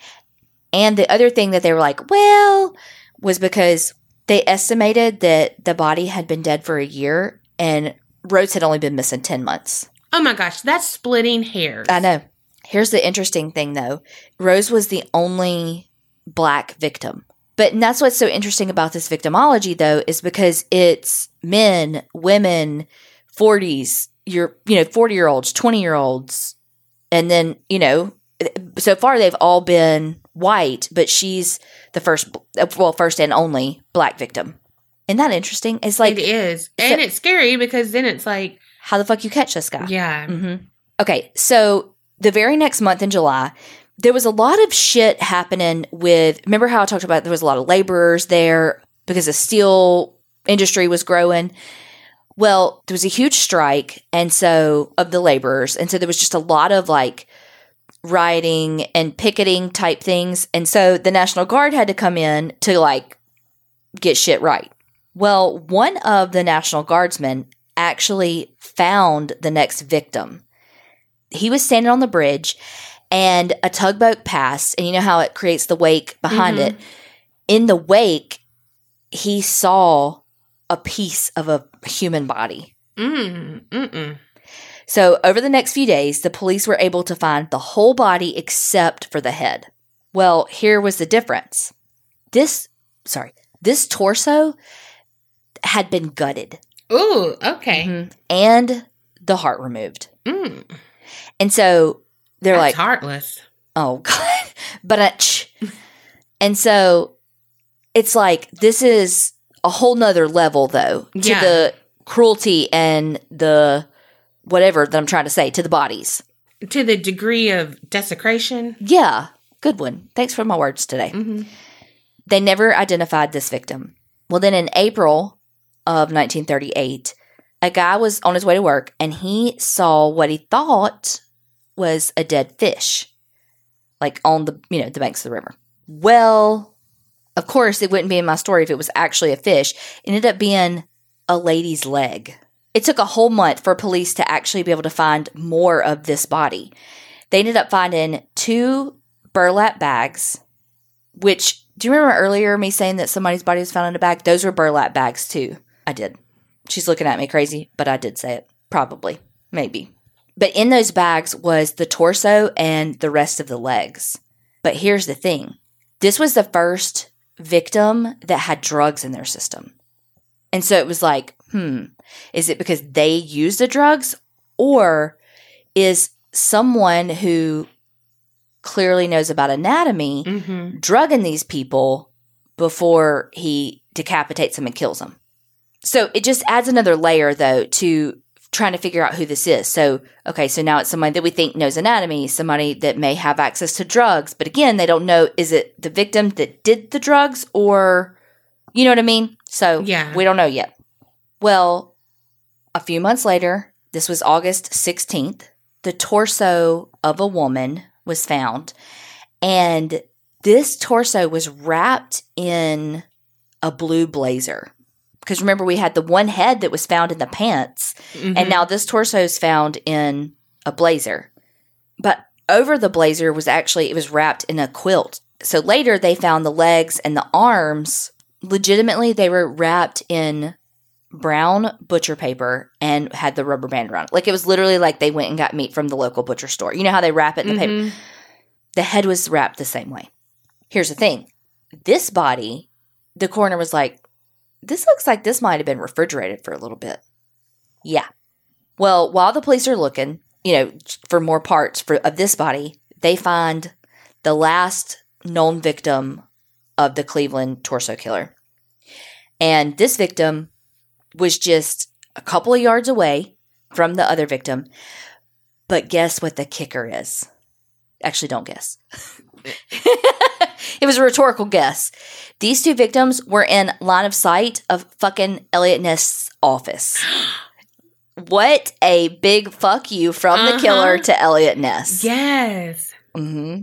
And the other thing that they were like, well, was because they estimated that the body had been dead for a year and Rose had only been missing 10 months. Oh my gosh. That's splitting hairs. I know. Here's the interesting thing though Rose was the only black victim. But and that's what's so interesting about this victimology though is because it's men, women, 40s, you're, you know, 40 year olds, 20 year olds. And then, you know, so far they've all been white, but she's the first, well, first and only black victim. Isn't that interesting? It's like, it is. And it's scary because then it's like, how the fuck you catch this guy? yeah. hmm Okay, so the very next month in July, there was a lot of shit happening with. Remember how I talked about there was a lot of laborers there because the steel industry was growing. Well, there was a huge strike, and so of the laborers, and so there was just a lot of like rioting and picketing type things, and so the National Guard had to come in to like get shit right. Well, one of the National Guardsmen actually found the next victim. He was standing on the bridge and a tugboat passed, and you know how it creates the wake behind Mhm. it. In the wake, he saw a piece of a human body. Mm. Mm-mm. So, over the next few days, the police were able to find the whole body except for the head. Well, here was the difference. This, sorry, this torso had been gutted Ooh, okay. Mhm. and the heart removed. Mm, And so they're that's like, heartless. oh (laughs) God, but uh, and so it's like this is a whole nother level though to Yeah. the cruelty and the whatever that I'm trying to say to the bodies. To the degree of desecration. Yeah, good one. Thanks for my words today. hmm They never identified this victim. Well, then in April of 1938, a guy was on his way to work and he saw what he thought was a dead fish, like on the you know the banks of the river. Well, of course, it wouldn't be in my story if it was actually a fish. It ended up being a lady's leg. It took a whole month for police to actually be able to find more of this body. They ended up finding two burlap bags, which do you remember earlier me saying that somebody's body was found in a bag? Those were burlap bags too. I did. She's looking at me crazy, but I did say it. Probably. Maybe. But in those bags was the torso and the rest of the legs. But here's the thing this was the first victim that had drugs in their system. And so it was like, hmm, is it because they used the drugs or is someone who clearly knows about anatomy hmm drugging these people before he decapitates them and kills them. So it just adds another layer, though, to trying to figure out who this is. So, okay, so now it's somebody that we think knows anatomy, somebody that may have access to drugs, but again, they don't know is it the victim that did the drugs or, you know what I mean? So, Yeah. we don't know yet. Well, a few months later, this was August 16th, the torso of a woman was found. And this torso was wrapped in a blue blazer. Because remember, we had the one head that was found in the pants, Mm-hmm. and now this torso is found in a blazer. But over the blazer was actually, it was wrapped in a quilt. So later they found the legs and the arms. Legitimately, they were wrapped in brown butcher paper and had the rubber band around it. Like it was literally like they went and got meat from the local butcher store. You know how they wrap it in the paper? Mhm. the head was wrapped the same way. Here's the thing this body, the coroner was like, this looks like this might have been refrigerated for a little bit. Yeah. Well, while the police are looking, you know, for more parts for, of this body, they find the last known victim of the Cleveland torso killer. And this victim was just a couple of yards away from the other victim. But guess what the kicker is? Actually, don't guess. (laughs) it was a rhetorical guess. These two victims were in line of sight of fucking Eliot Ness's office. (gasps) What a big fuck you from the Uh-huh. killer to Eliot Ness. Yes. hmm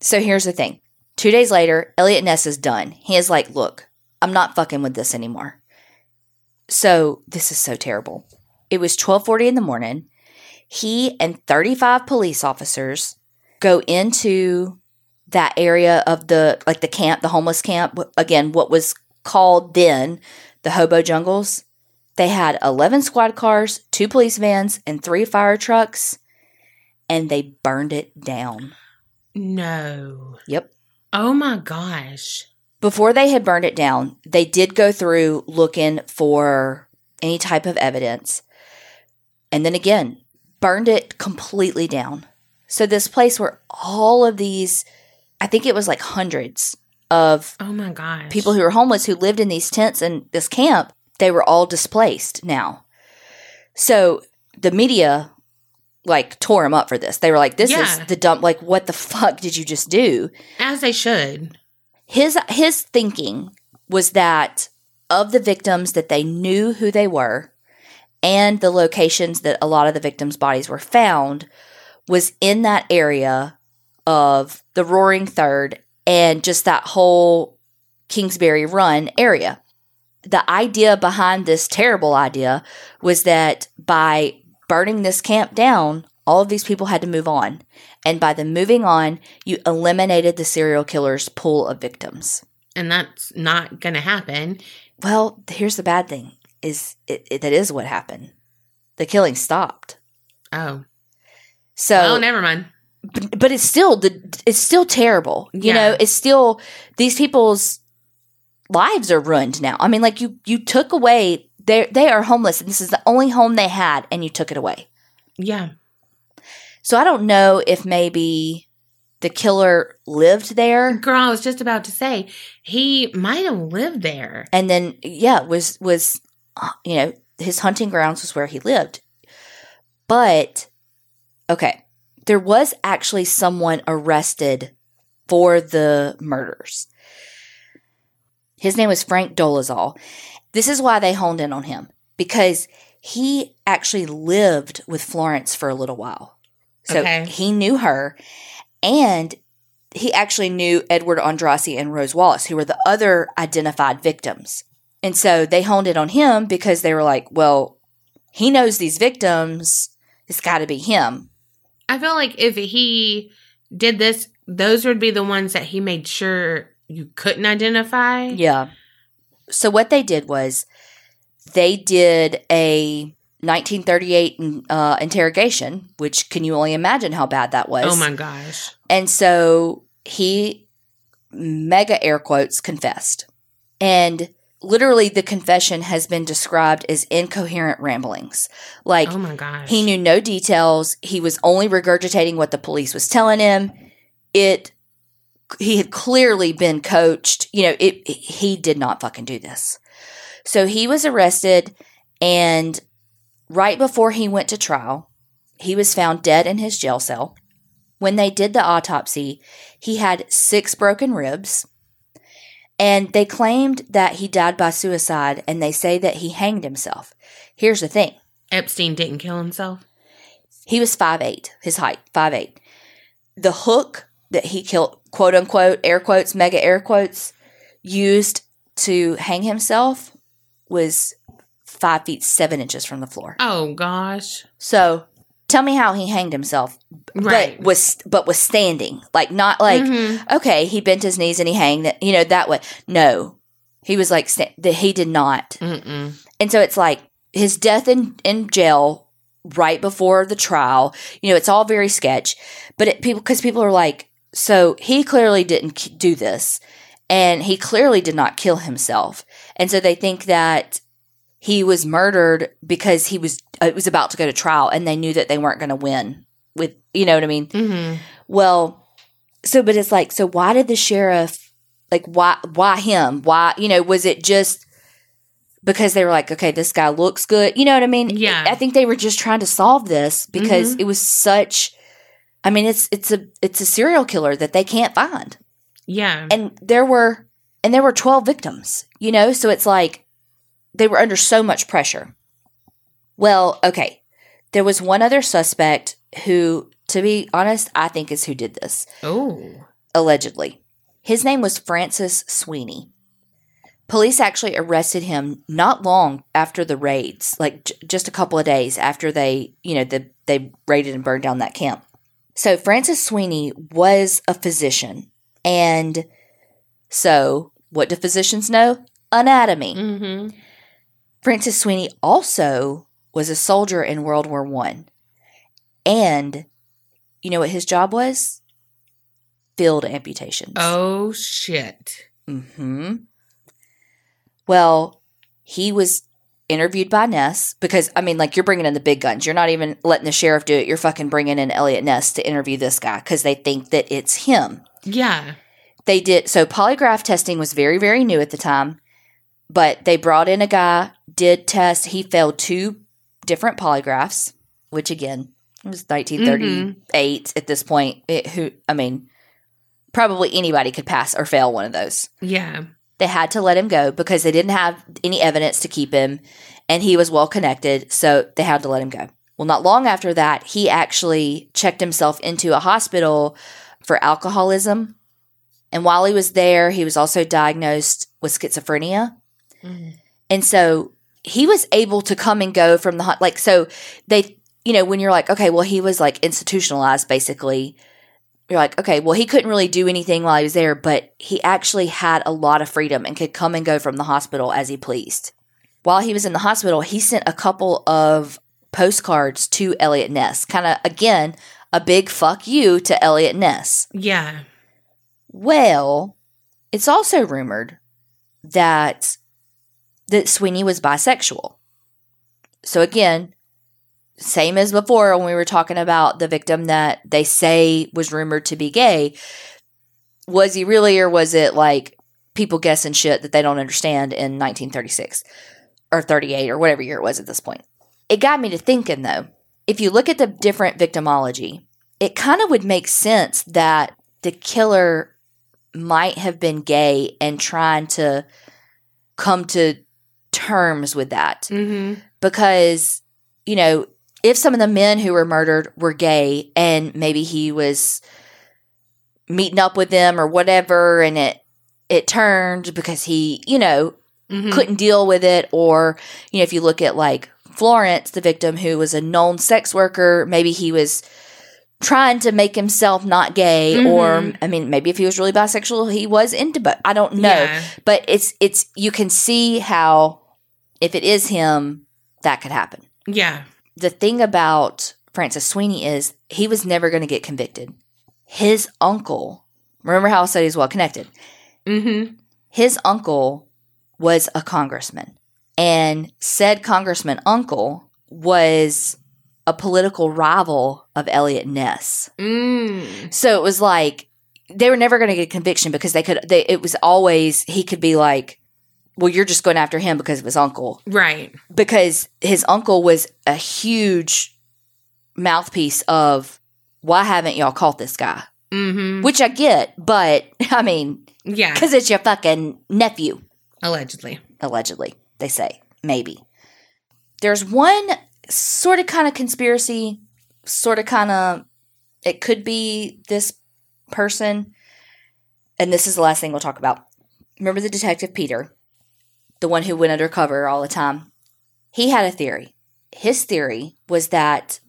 So here's the thing. Two days later, Eliot Ness is done. He is like, look, I'm not fucking with this anymore. So this is so terrible. It was 1240 in the morning. He and 35 police officers go into that area of the, like the camp, the homeless camp. Again, what was called then the hobo jungles. They had 11 squad cars, two police vans, and three fire trucks, and they burned it down. No. Yep. Oh my gosh. Before they had burned it down, they did go through looking for any type of evidence. And then again, burned it completely down. So, this place where all of these, I think it was like hundreds of Oh my gosh. people who were homeless who lived in these tents and this camp, they were all displaced now. So, the media like tore him up for this. They were like, this Yeah. is the dump. Like, what the fuck did you just do? as they should. his his thinking was that of the victims that they knew who they were and the locations that a lot of the victims' bodies were found was in that area of the Roaring Third and just that whole Kingsbury Run area. The idea behind this terrible idea was that by burning this camp down, all of these people had to move on. And by them moving on, you eliminated the serial killer's pool of victims. And that's not going to happen. Well, here's the bad thing: is it, it, that is what happened. The killing stopped. Oh. So, Oh, never mind. But, but it's still the it's still terrible. You Yeah. know, it's still these people's lives are ruined now. I mean, like you you took away they they are homeless and this is the only home they had and you took it away. Yeah. So I don't know if maybe the killer lived there Girl, I was just about to say, he might have lived there. and then yeah, was was you know, his hunting grounds was where he lived. But okay, there was actually someone arrested for the murders. His name was Frank Dolezal. This is why they honed in on him because he actually lived with Florence for a little while. So Okay. he knew her and he actually knew Edward Andrassy and Rose Wallace, who were the other identified victims. And so they honed in on him because they were like, well, he knows these victims. It's got to be him. I feel like if he did this, those would be the ones that he made sure you couldn't identify. Yeah. So what they did was they did a 1938 uh, interrogation, which can you only imagine how bad that was? Oh my gosh. And so he, mega air quotes, confessed. And literally, the confession has been described as incoherent ramblings. Like, oh my gosh. he knew no details. He was only regurgitating what the police was telling him. It, he had clearly been coached. You know, it, he did not fucking do this. So he was arrested, and right before he went to trial, he was found dead in his jail cell. When they did the autopsy, he had six broken ribs. And they claimed that he died by suicide, and they say that he hanged himself. Here's the thing Epstein didn't kill himself. he was five eight, his height, five eight. The hook that he killed, quote unquote, air quotes, mega air quotes, used to hang himself was five feet seven inches from the floor. Oh gosh. So tell me how he hanged himself, Right. but was but was standing, like not like Mhm. okay, he bent his knees and he hanged, you know, that way. No, he was like sta- that. He did not, Mm-mm. and so it's like his death in in jail right before the trial. You know, it's all very sketch, but it, people because people are like, so he clearly didn't do this, and he clearly did not kill himself, and so they think that he was murdered because he was uh, was about to go to trial, and they knew that they weren't going to win with you know what I mean. Mm-hmm. Well, so but it's like, so why did the sheriff like why why him? Why you know, was it just because they were like, okay, this guy looks good? You know what I mean? Yeah. I think they were just trying to solve this because Mhm. it was such I mean, it's it's a it's a serial killer that they can't find. Yeah. And there were and there were 12 victims, you know? So it's like they were under so much pressure. Well, okay. There was one other suspect who to be honest, I think is who did this oh. allegedly. His name was Francis Sweeney. Police actually arrested him not long after the raids, like j- just a couple of days after they, you know, the, they raided and burned down that camp. So Francis Sweeney was a physician. And so what do physicians know? Anatomy. Mm-hmm. Francis Sweeney also was a soldier in World War One, and you know what his job was? Field amputations. Oh shit. Hmm. Well, he was interviewed by Ness because I mean, like you're bringing in the big guns. You're not even letting the sheriff do it. You're fucking bringing in Eliot Ness to interview this guy because they think that it's him. Yeah. They did so. Polygraph testing was very, very new at the time, but they brought in a guy, did test. He failed two different polygraphs, which again it was 1938 mm-hmm. at this point. It, who I mean, probably anybody could pass or fail one of those. Yeah. They had to let him go because they didn't have any evidence to keep him, and he was well connected, so they had to let him go. Well, not long after that, he actually checked himself into a hospital for alcoholism. And while he was there, he was also diagnosed with schizophrenia. Mhm. And so he was able to come and go from the like, so they, you know, when you're like, okay, well, he was like institutionalized basically. You're like, okay, well, he couldn't really do anything while he was there, but he actually had a lot of freedom and could come and go from the hospital as he pleased. While he was in the hospital, he sent a couple of postcards to Eliot Ness, kind of again a big fuck you to Eliot Ness. Yeah. Well, it's also rumored that that Sweeney was bisexual. So again, same as before when we were talking about the victim that they say was rumored to be gay. Was he really, or was it like people guessing shit that they don't understand in 1936 or 38 or whatever year it was at this point? It got me to thinking though, if you look at the different victimology, it kind of would make sense that the killer might have been gay and trying to come to terms with that Mm-hmm. because you know if some of the men who were murdered were gay and maybe he was meeting up with them or whatever and it it turned because he you know Mm-hmm. couldn't deal with it or you know if you look at like Florence the victim who was a known sex worker maybe he was trying to make himself not gay or Mhm. I mean maybe if he was really bisexual he was into but I don't know Yeah. but it's it's you can see how if it is him that could happen Yeah. the thing about francis sweeney is he was never going to get convicted his uncle remember how i said he's well connected Mm-hmm. his uncle was a congressman and said congressman uncle was a political rival of eliot ness Mm. so it was like they were never going to get a conviction because they could. They, it was always he could be like, "Well, you're just going after him because of his uncle." Right. Because his uncle was a huge mouthpiece of, "Why haven't y'all caught this guy?" Mm-hmm. Which I get, but (laughs) I mean, Yeah. because it's your fucking nephew, Allegedly. allegedly. They say maybe. There's one sort of kind of conspiracy, sort of kind of. It could be this person, and this is the last thing we'll talk about. Remember the detective Peter, the one who went undercover all the time? He had a theory. His theory was that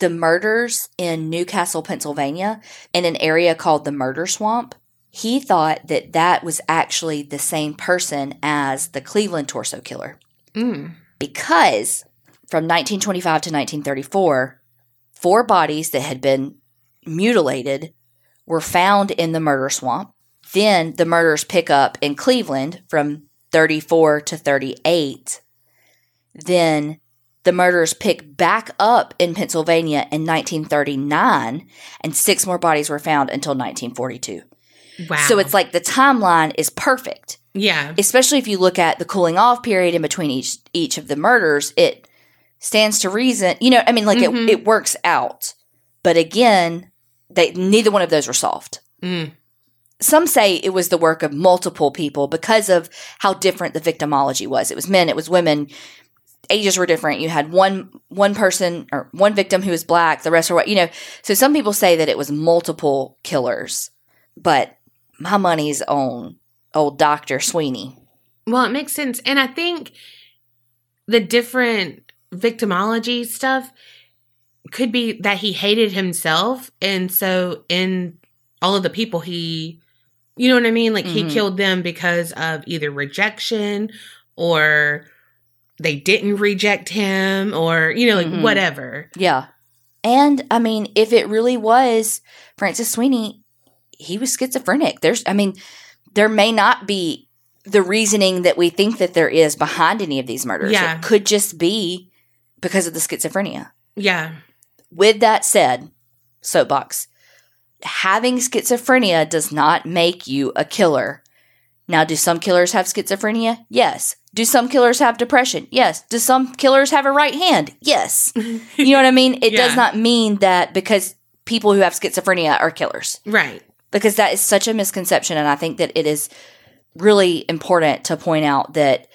the murders in New Castle, Pennsylvania, in an area called the Murder Swamp, he thought that that was actually the same person as the Cleveland torso killer Mm. because from 1925 to 1934, four bodies that had been mutilated were found in the murder swamp. Then the murders pick up in Cleveland from 34 to 38. Then the murders pick back up in Pennsylvania in 1939, and six more bodies were found until 1942. Wow. So it's like the timeline is perfect yeah. especially if you look at the cooling off period in between each each of the murders it stands to reason you know i mean like Mhm. it, it works out but again they neither one of those were solved Mm. Some say it was the work of multiple people because of how different the victimology was. It was men it was women. Ages were different. You had one one person or one victim who was black the rest were white you know. So some people say that it was multiple killers but my money's on old dr sweeney. Well, it makes sense. And I think the different victimology stuff could be that he hated himself. And so, in all of the people he, you know what I mean? Like, Mhm. he killed them because of either rejection or they didn't reject him or, you know, like Mhm. whatever. Yeah. And I mean, if it really was Francis Sweeney, he was schizophrenic. There's, I mean, there may not be the reasoning that we think that there is behind any of these murders. Yeah. It could just be because of the schizophrenia. Yeah. With that said, soapbox, having schizophrenia does not make you a killer. Now, do some killers have schizophrenia? Yes. Do some killers have depression? Yes. Do some killers have a right hand? Yes. (laughs) You know what I mean? It Yeah. does not mean that because people who have schizophrenia are killers, right. because that is such a misconception. And I think that it is really important to point out that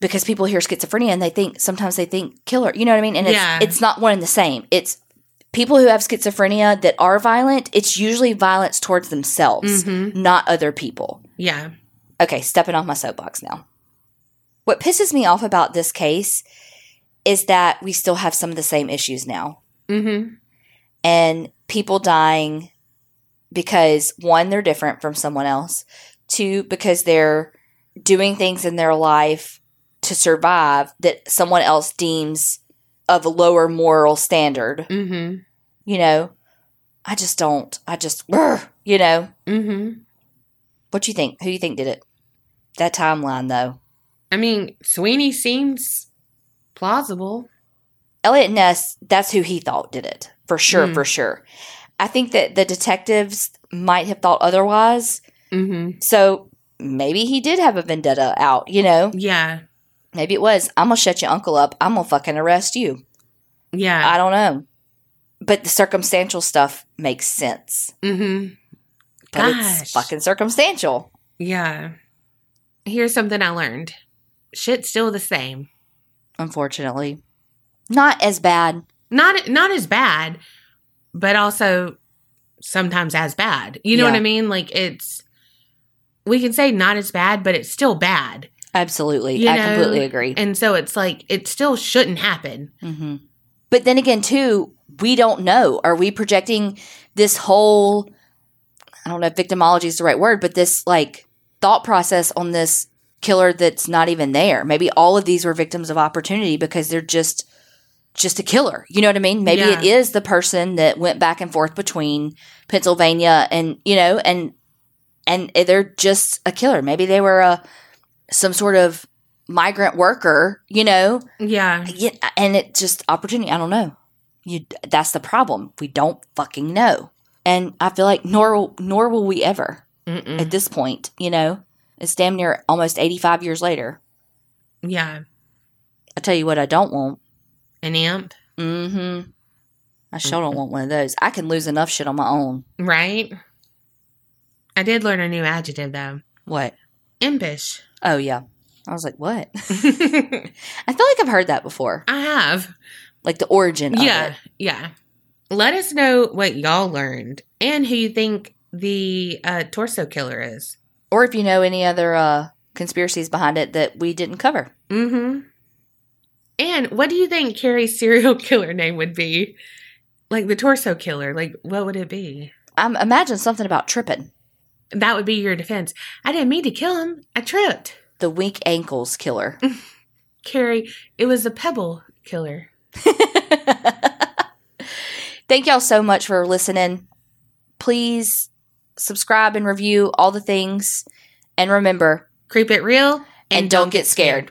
because people hear schizophrenia and they think sometimes they think killer, you know what I mean? And it's, Yeah. it's not one and the same. It's people who have schizophrenia that are violent, it's usually violence towards themselves, hmm not other people. Yeah. Okay, stepping off my soapbox now. What pisses me off about this case is that we still have some of the same issues now. hmm And people dying because one, they're different from someone else, two, because they're doing things in their life to survive that someone else deems of a lower moral standard. hmm You know, I just don't. I just, you know. Mm-hmm. What you think? Who you think did it? That timeline, though. I mean, Sweeney seems plausible. Eliot Ness, that's who he thought did it. For sure, Mm. for sure. I think that the detectives might have thought otherwise. Mm-hmm. So maybe he did have a vendetta out, you know? Yeah. Maybe it was, I'm to shut your uncle up. I'm to fucking arrest you. Yeah. I don't know. But the circumstantial stuff makes sense. mm-hmm. But Gosh. it's fucking circumstantial. Yeah. Here's something I learned. Shit's still the same. Unfortunately. Not as bad. Not not as bad, but also sometimes as bad. You know Yeah. what I mean? Like it's we can say not as bad, but it's still bad. Absolutely. You I know, completely agree. And so it's like it still shouldn't happen. hmm But then again, too, we don't know. Are we projecting this whole, I don't know if victimology is the right word, but this like thought process on this killer that's not even there? Maybe all of these were victims of opportunity because they're just just a killer. You know what I mean? Maybe Yeah. it is the person that went back and forth between Pennsylvania and, you know, and and they're just a killer. Maybe they were a some sort of migrant worker, you know, Yeah. and it just opportunity. I don't know. You that's the problem. We don't fucking know, and I feel like nor will- nor will we ever Mm-mm. at this point. You know, it's damn near almost eighty five years later. Yeah. I tell you what, I don't want. An imp, Mm-hmm. I sure don't want one of those. I can lose enough shit on my own. right? I did learn a new adjective though. What? Impish. Oh yeah. I was like, what? (laughs) (laughs) I feel like I've heard that before. I have. Like the origin. Of Yeah. Yeah. Let us know what y'all learned and who you think the uh, torso killer is. or if you know any other uh, conspiracies behind it that we didn't cover. Mm-hmm. And what do you think Kerri's serial (laughs) killer name would be? Like the torso killer. Like what would it be? I'm imagine something about tripping. That would be your defense. I didn't mean to kill him. I tripped. The weak ankles killer. (laughs) Kerri, it was a pebble killer. Thank y'all so much for listening. Please subscribe and review all the things. And remember, Creep it real and, don't get scared.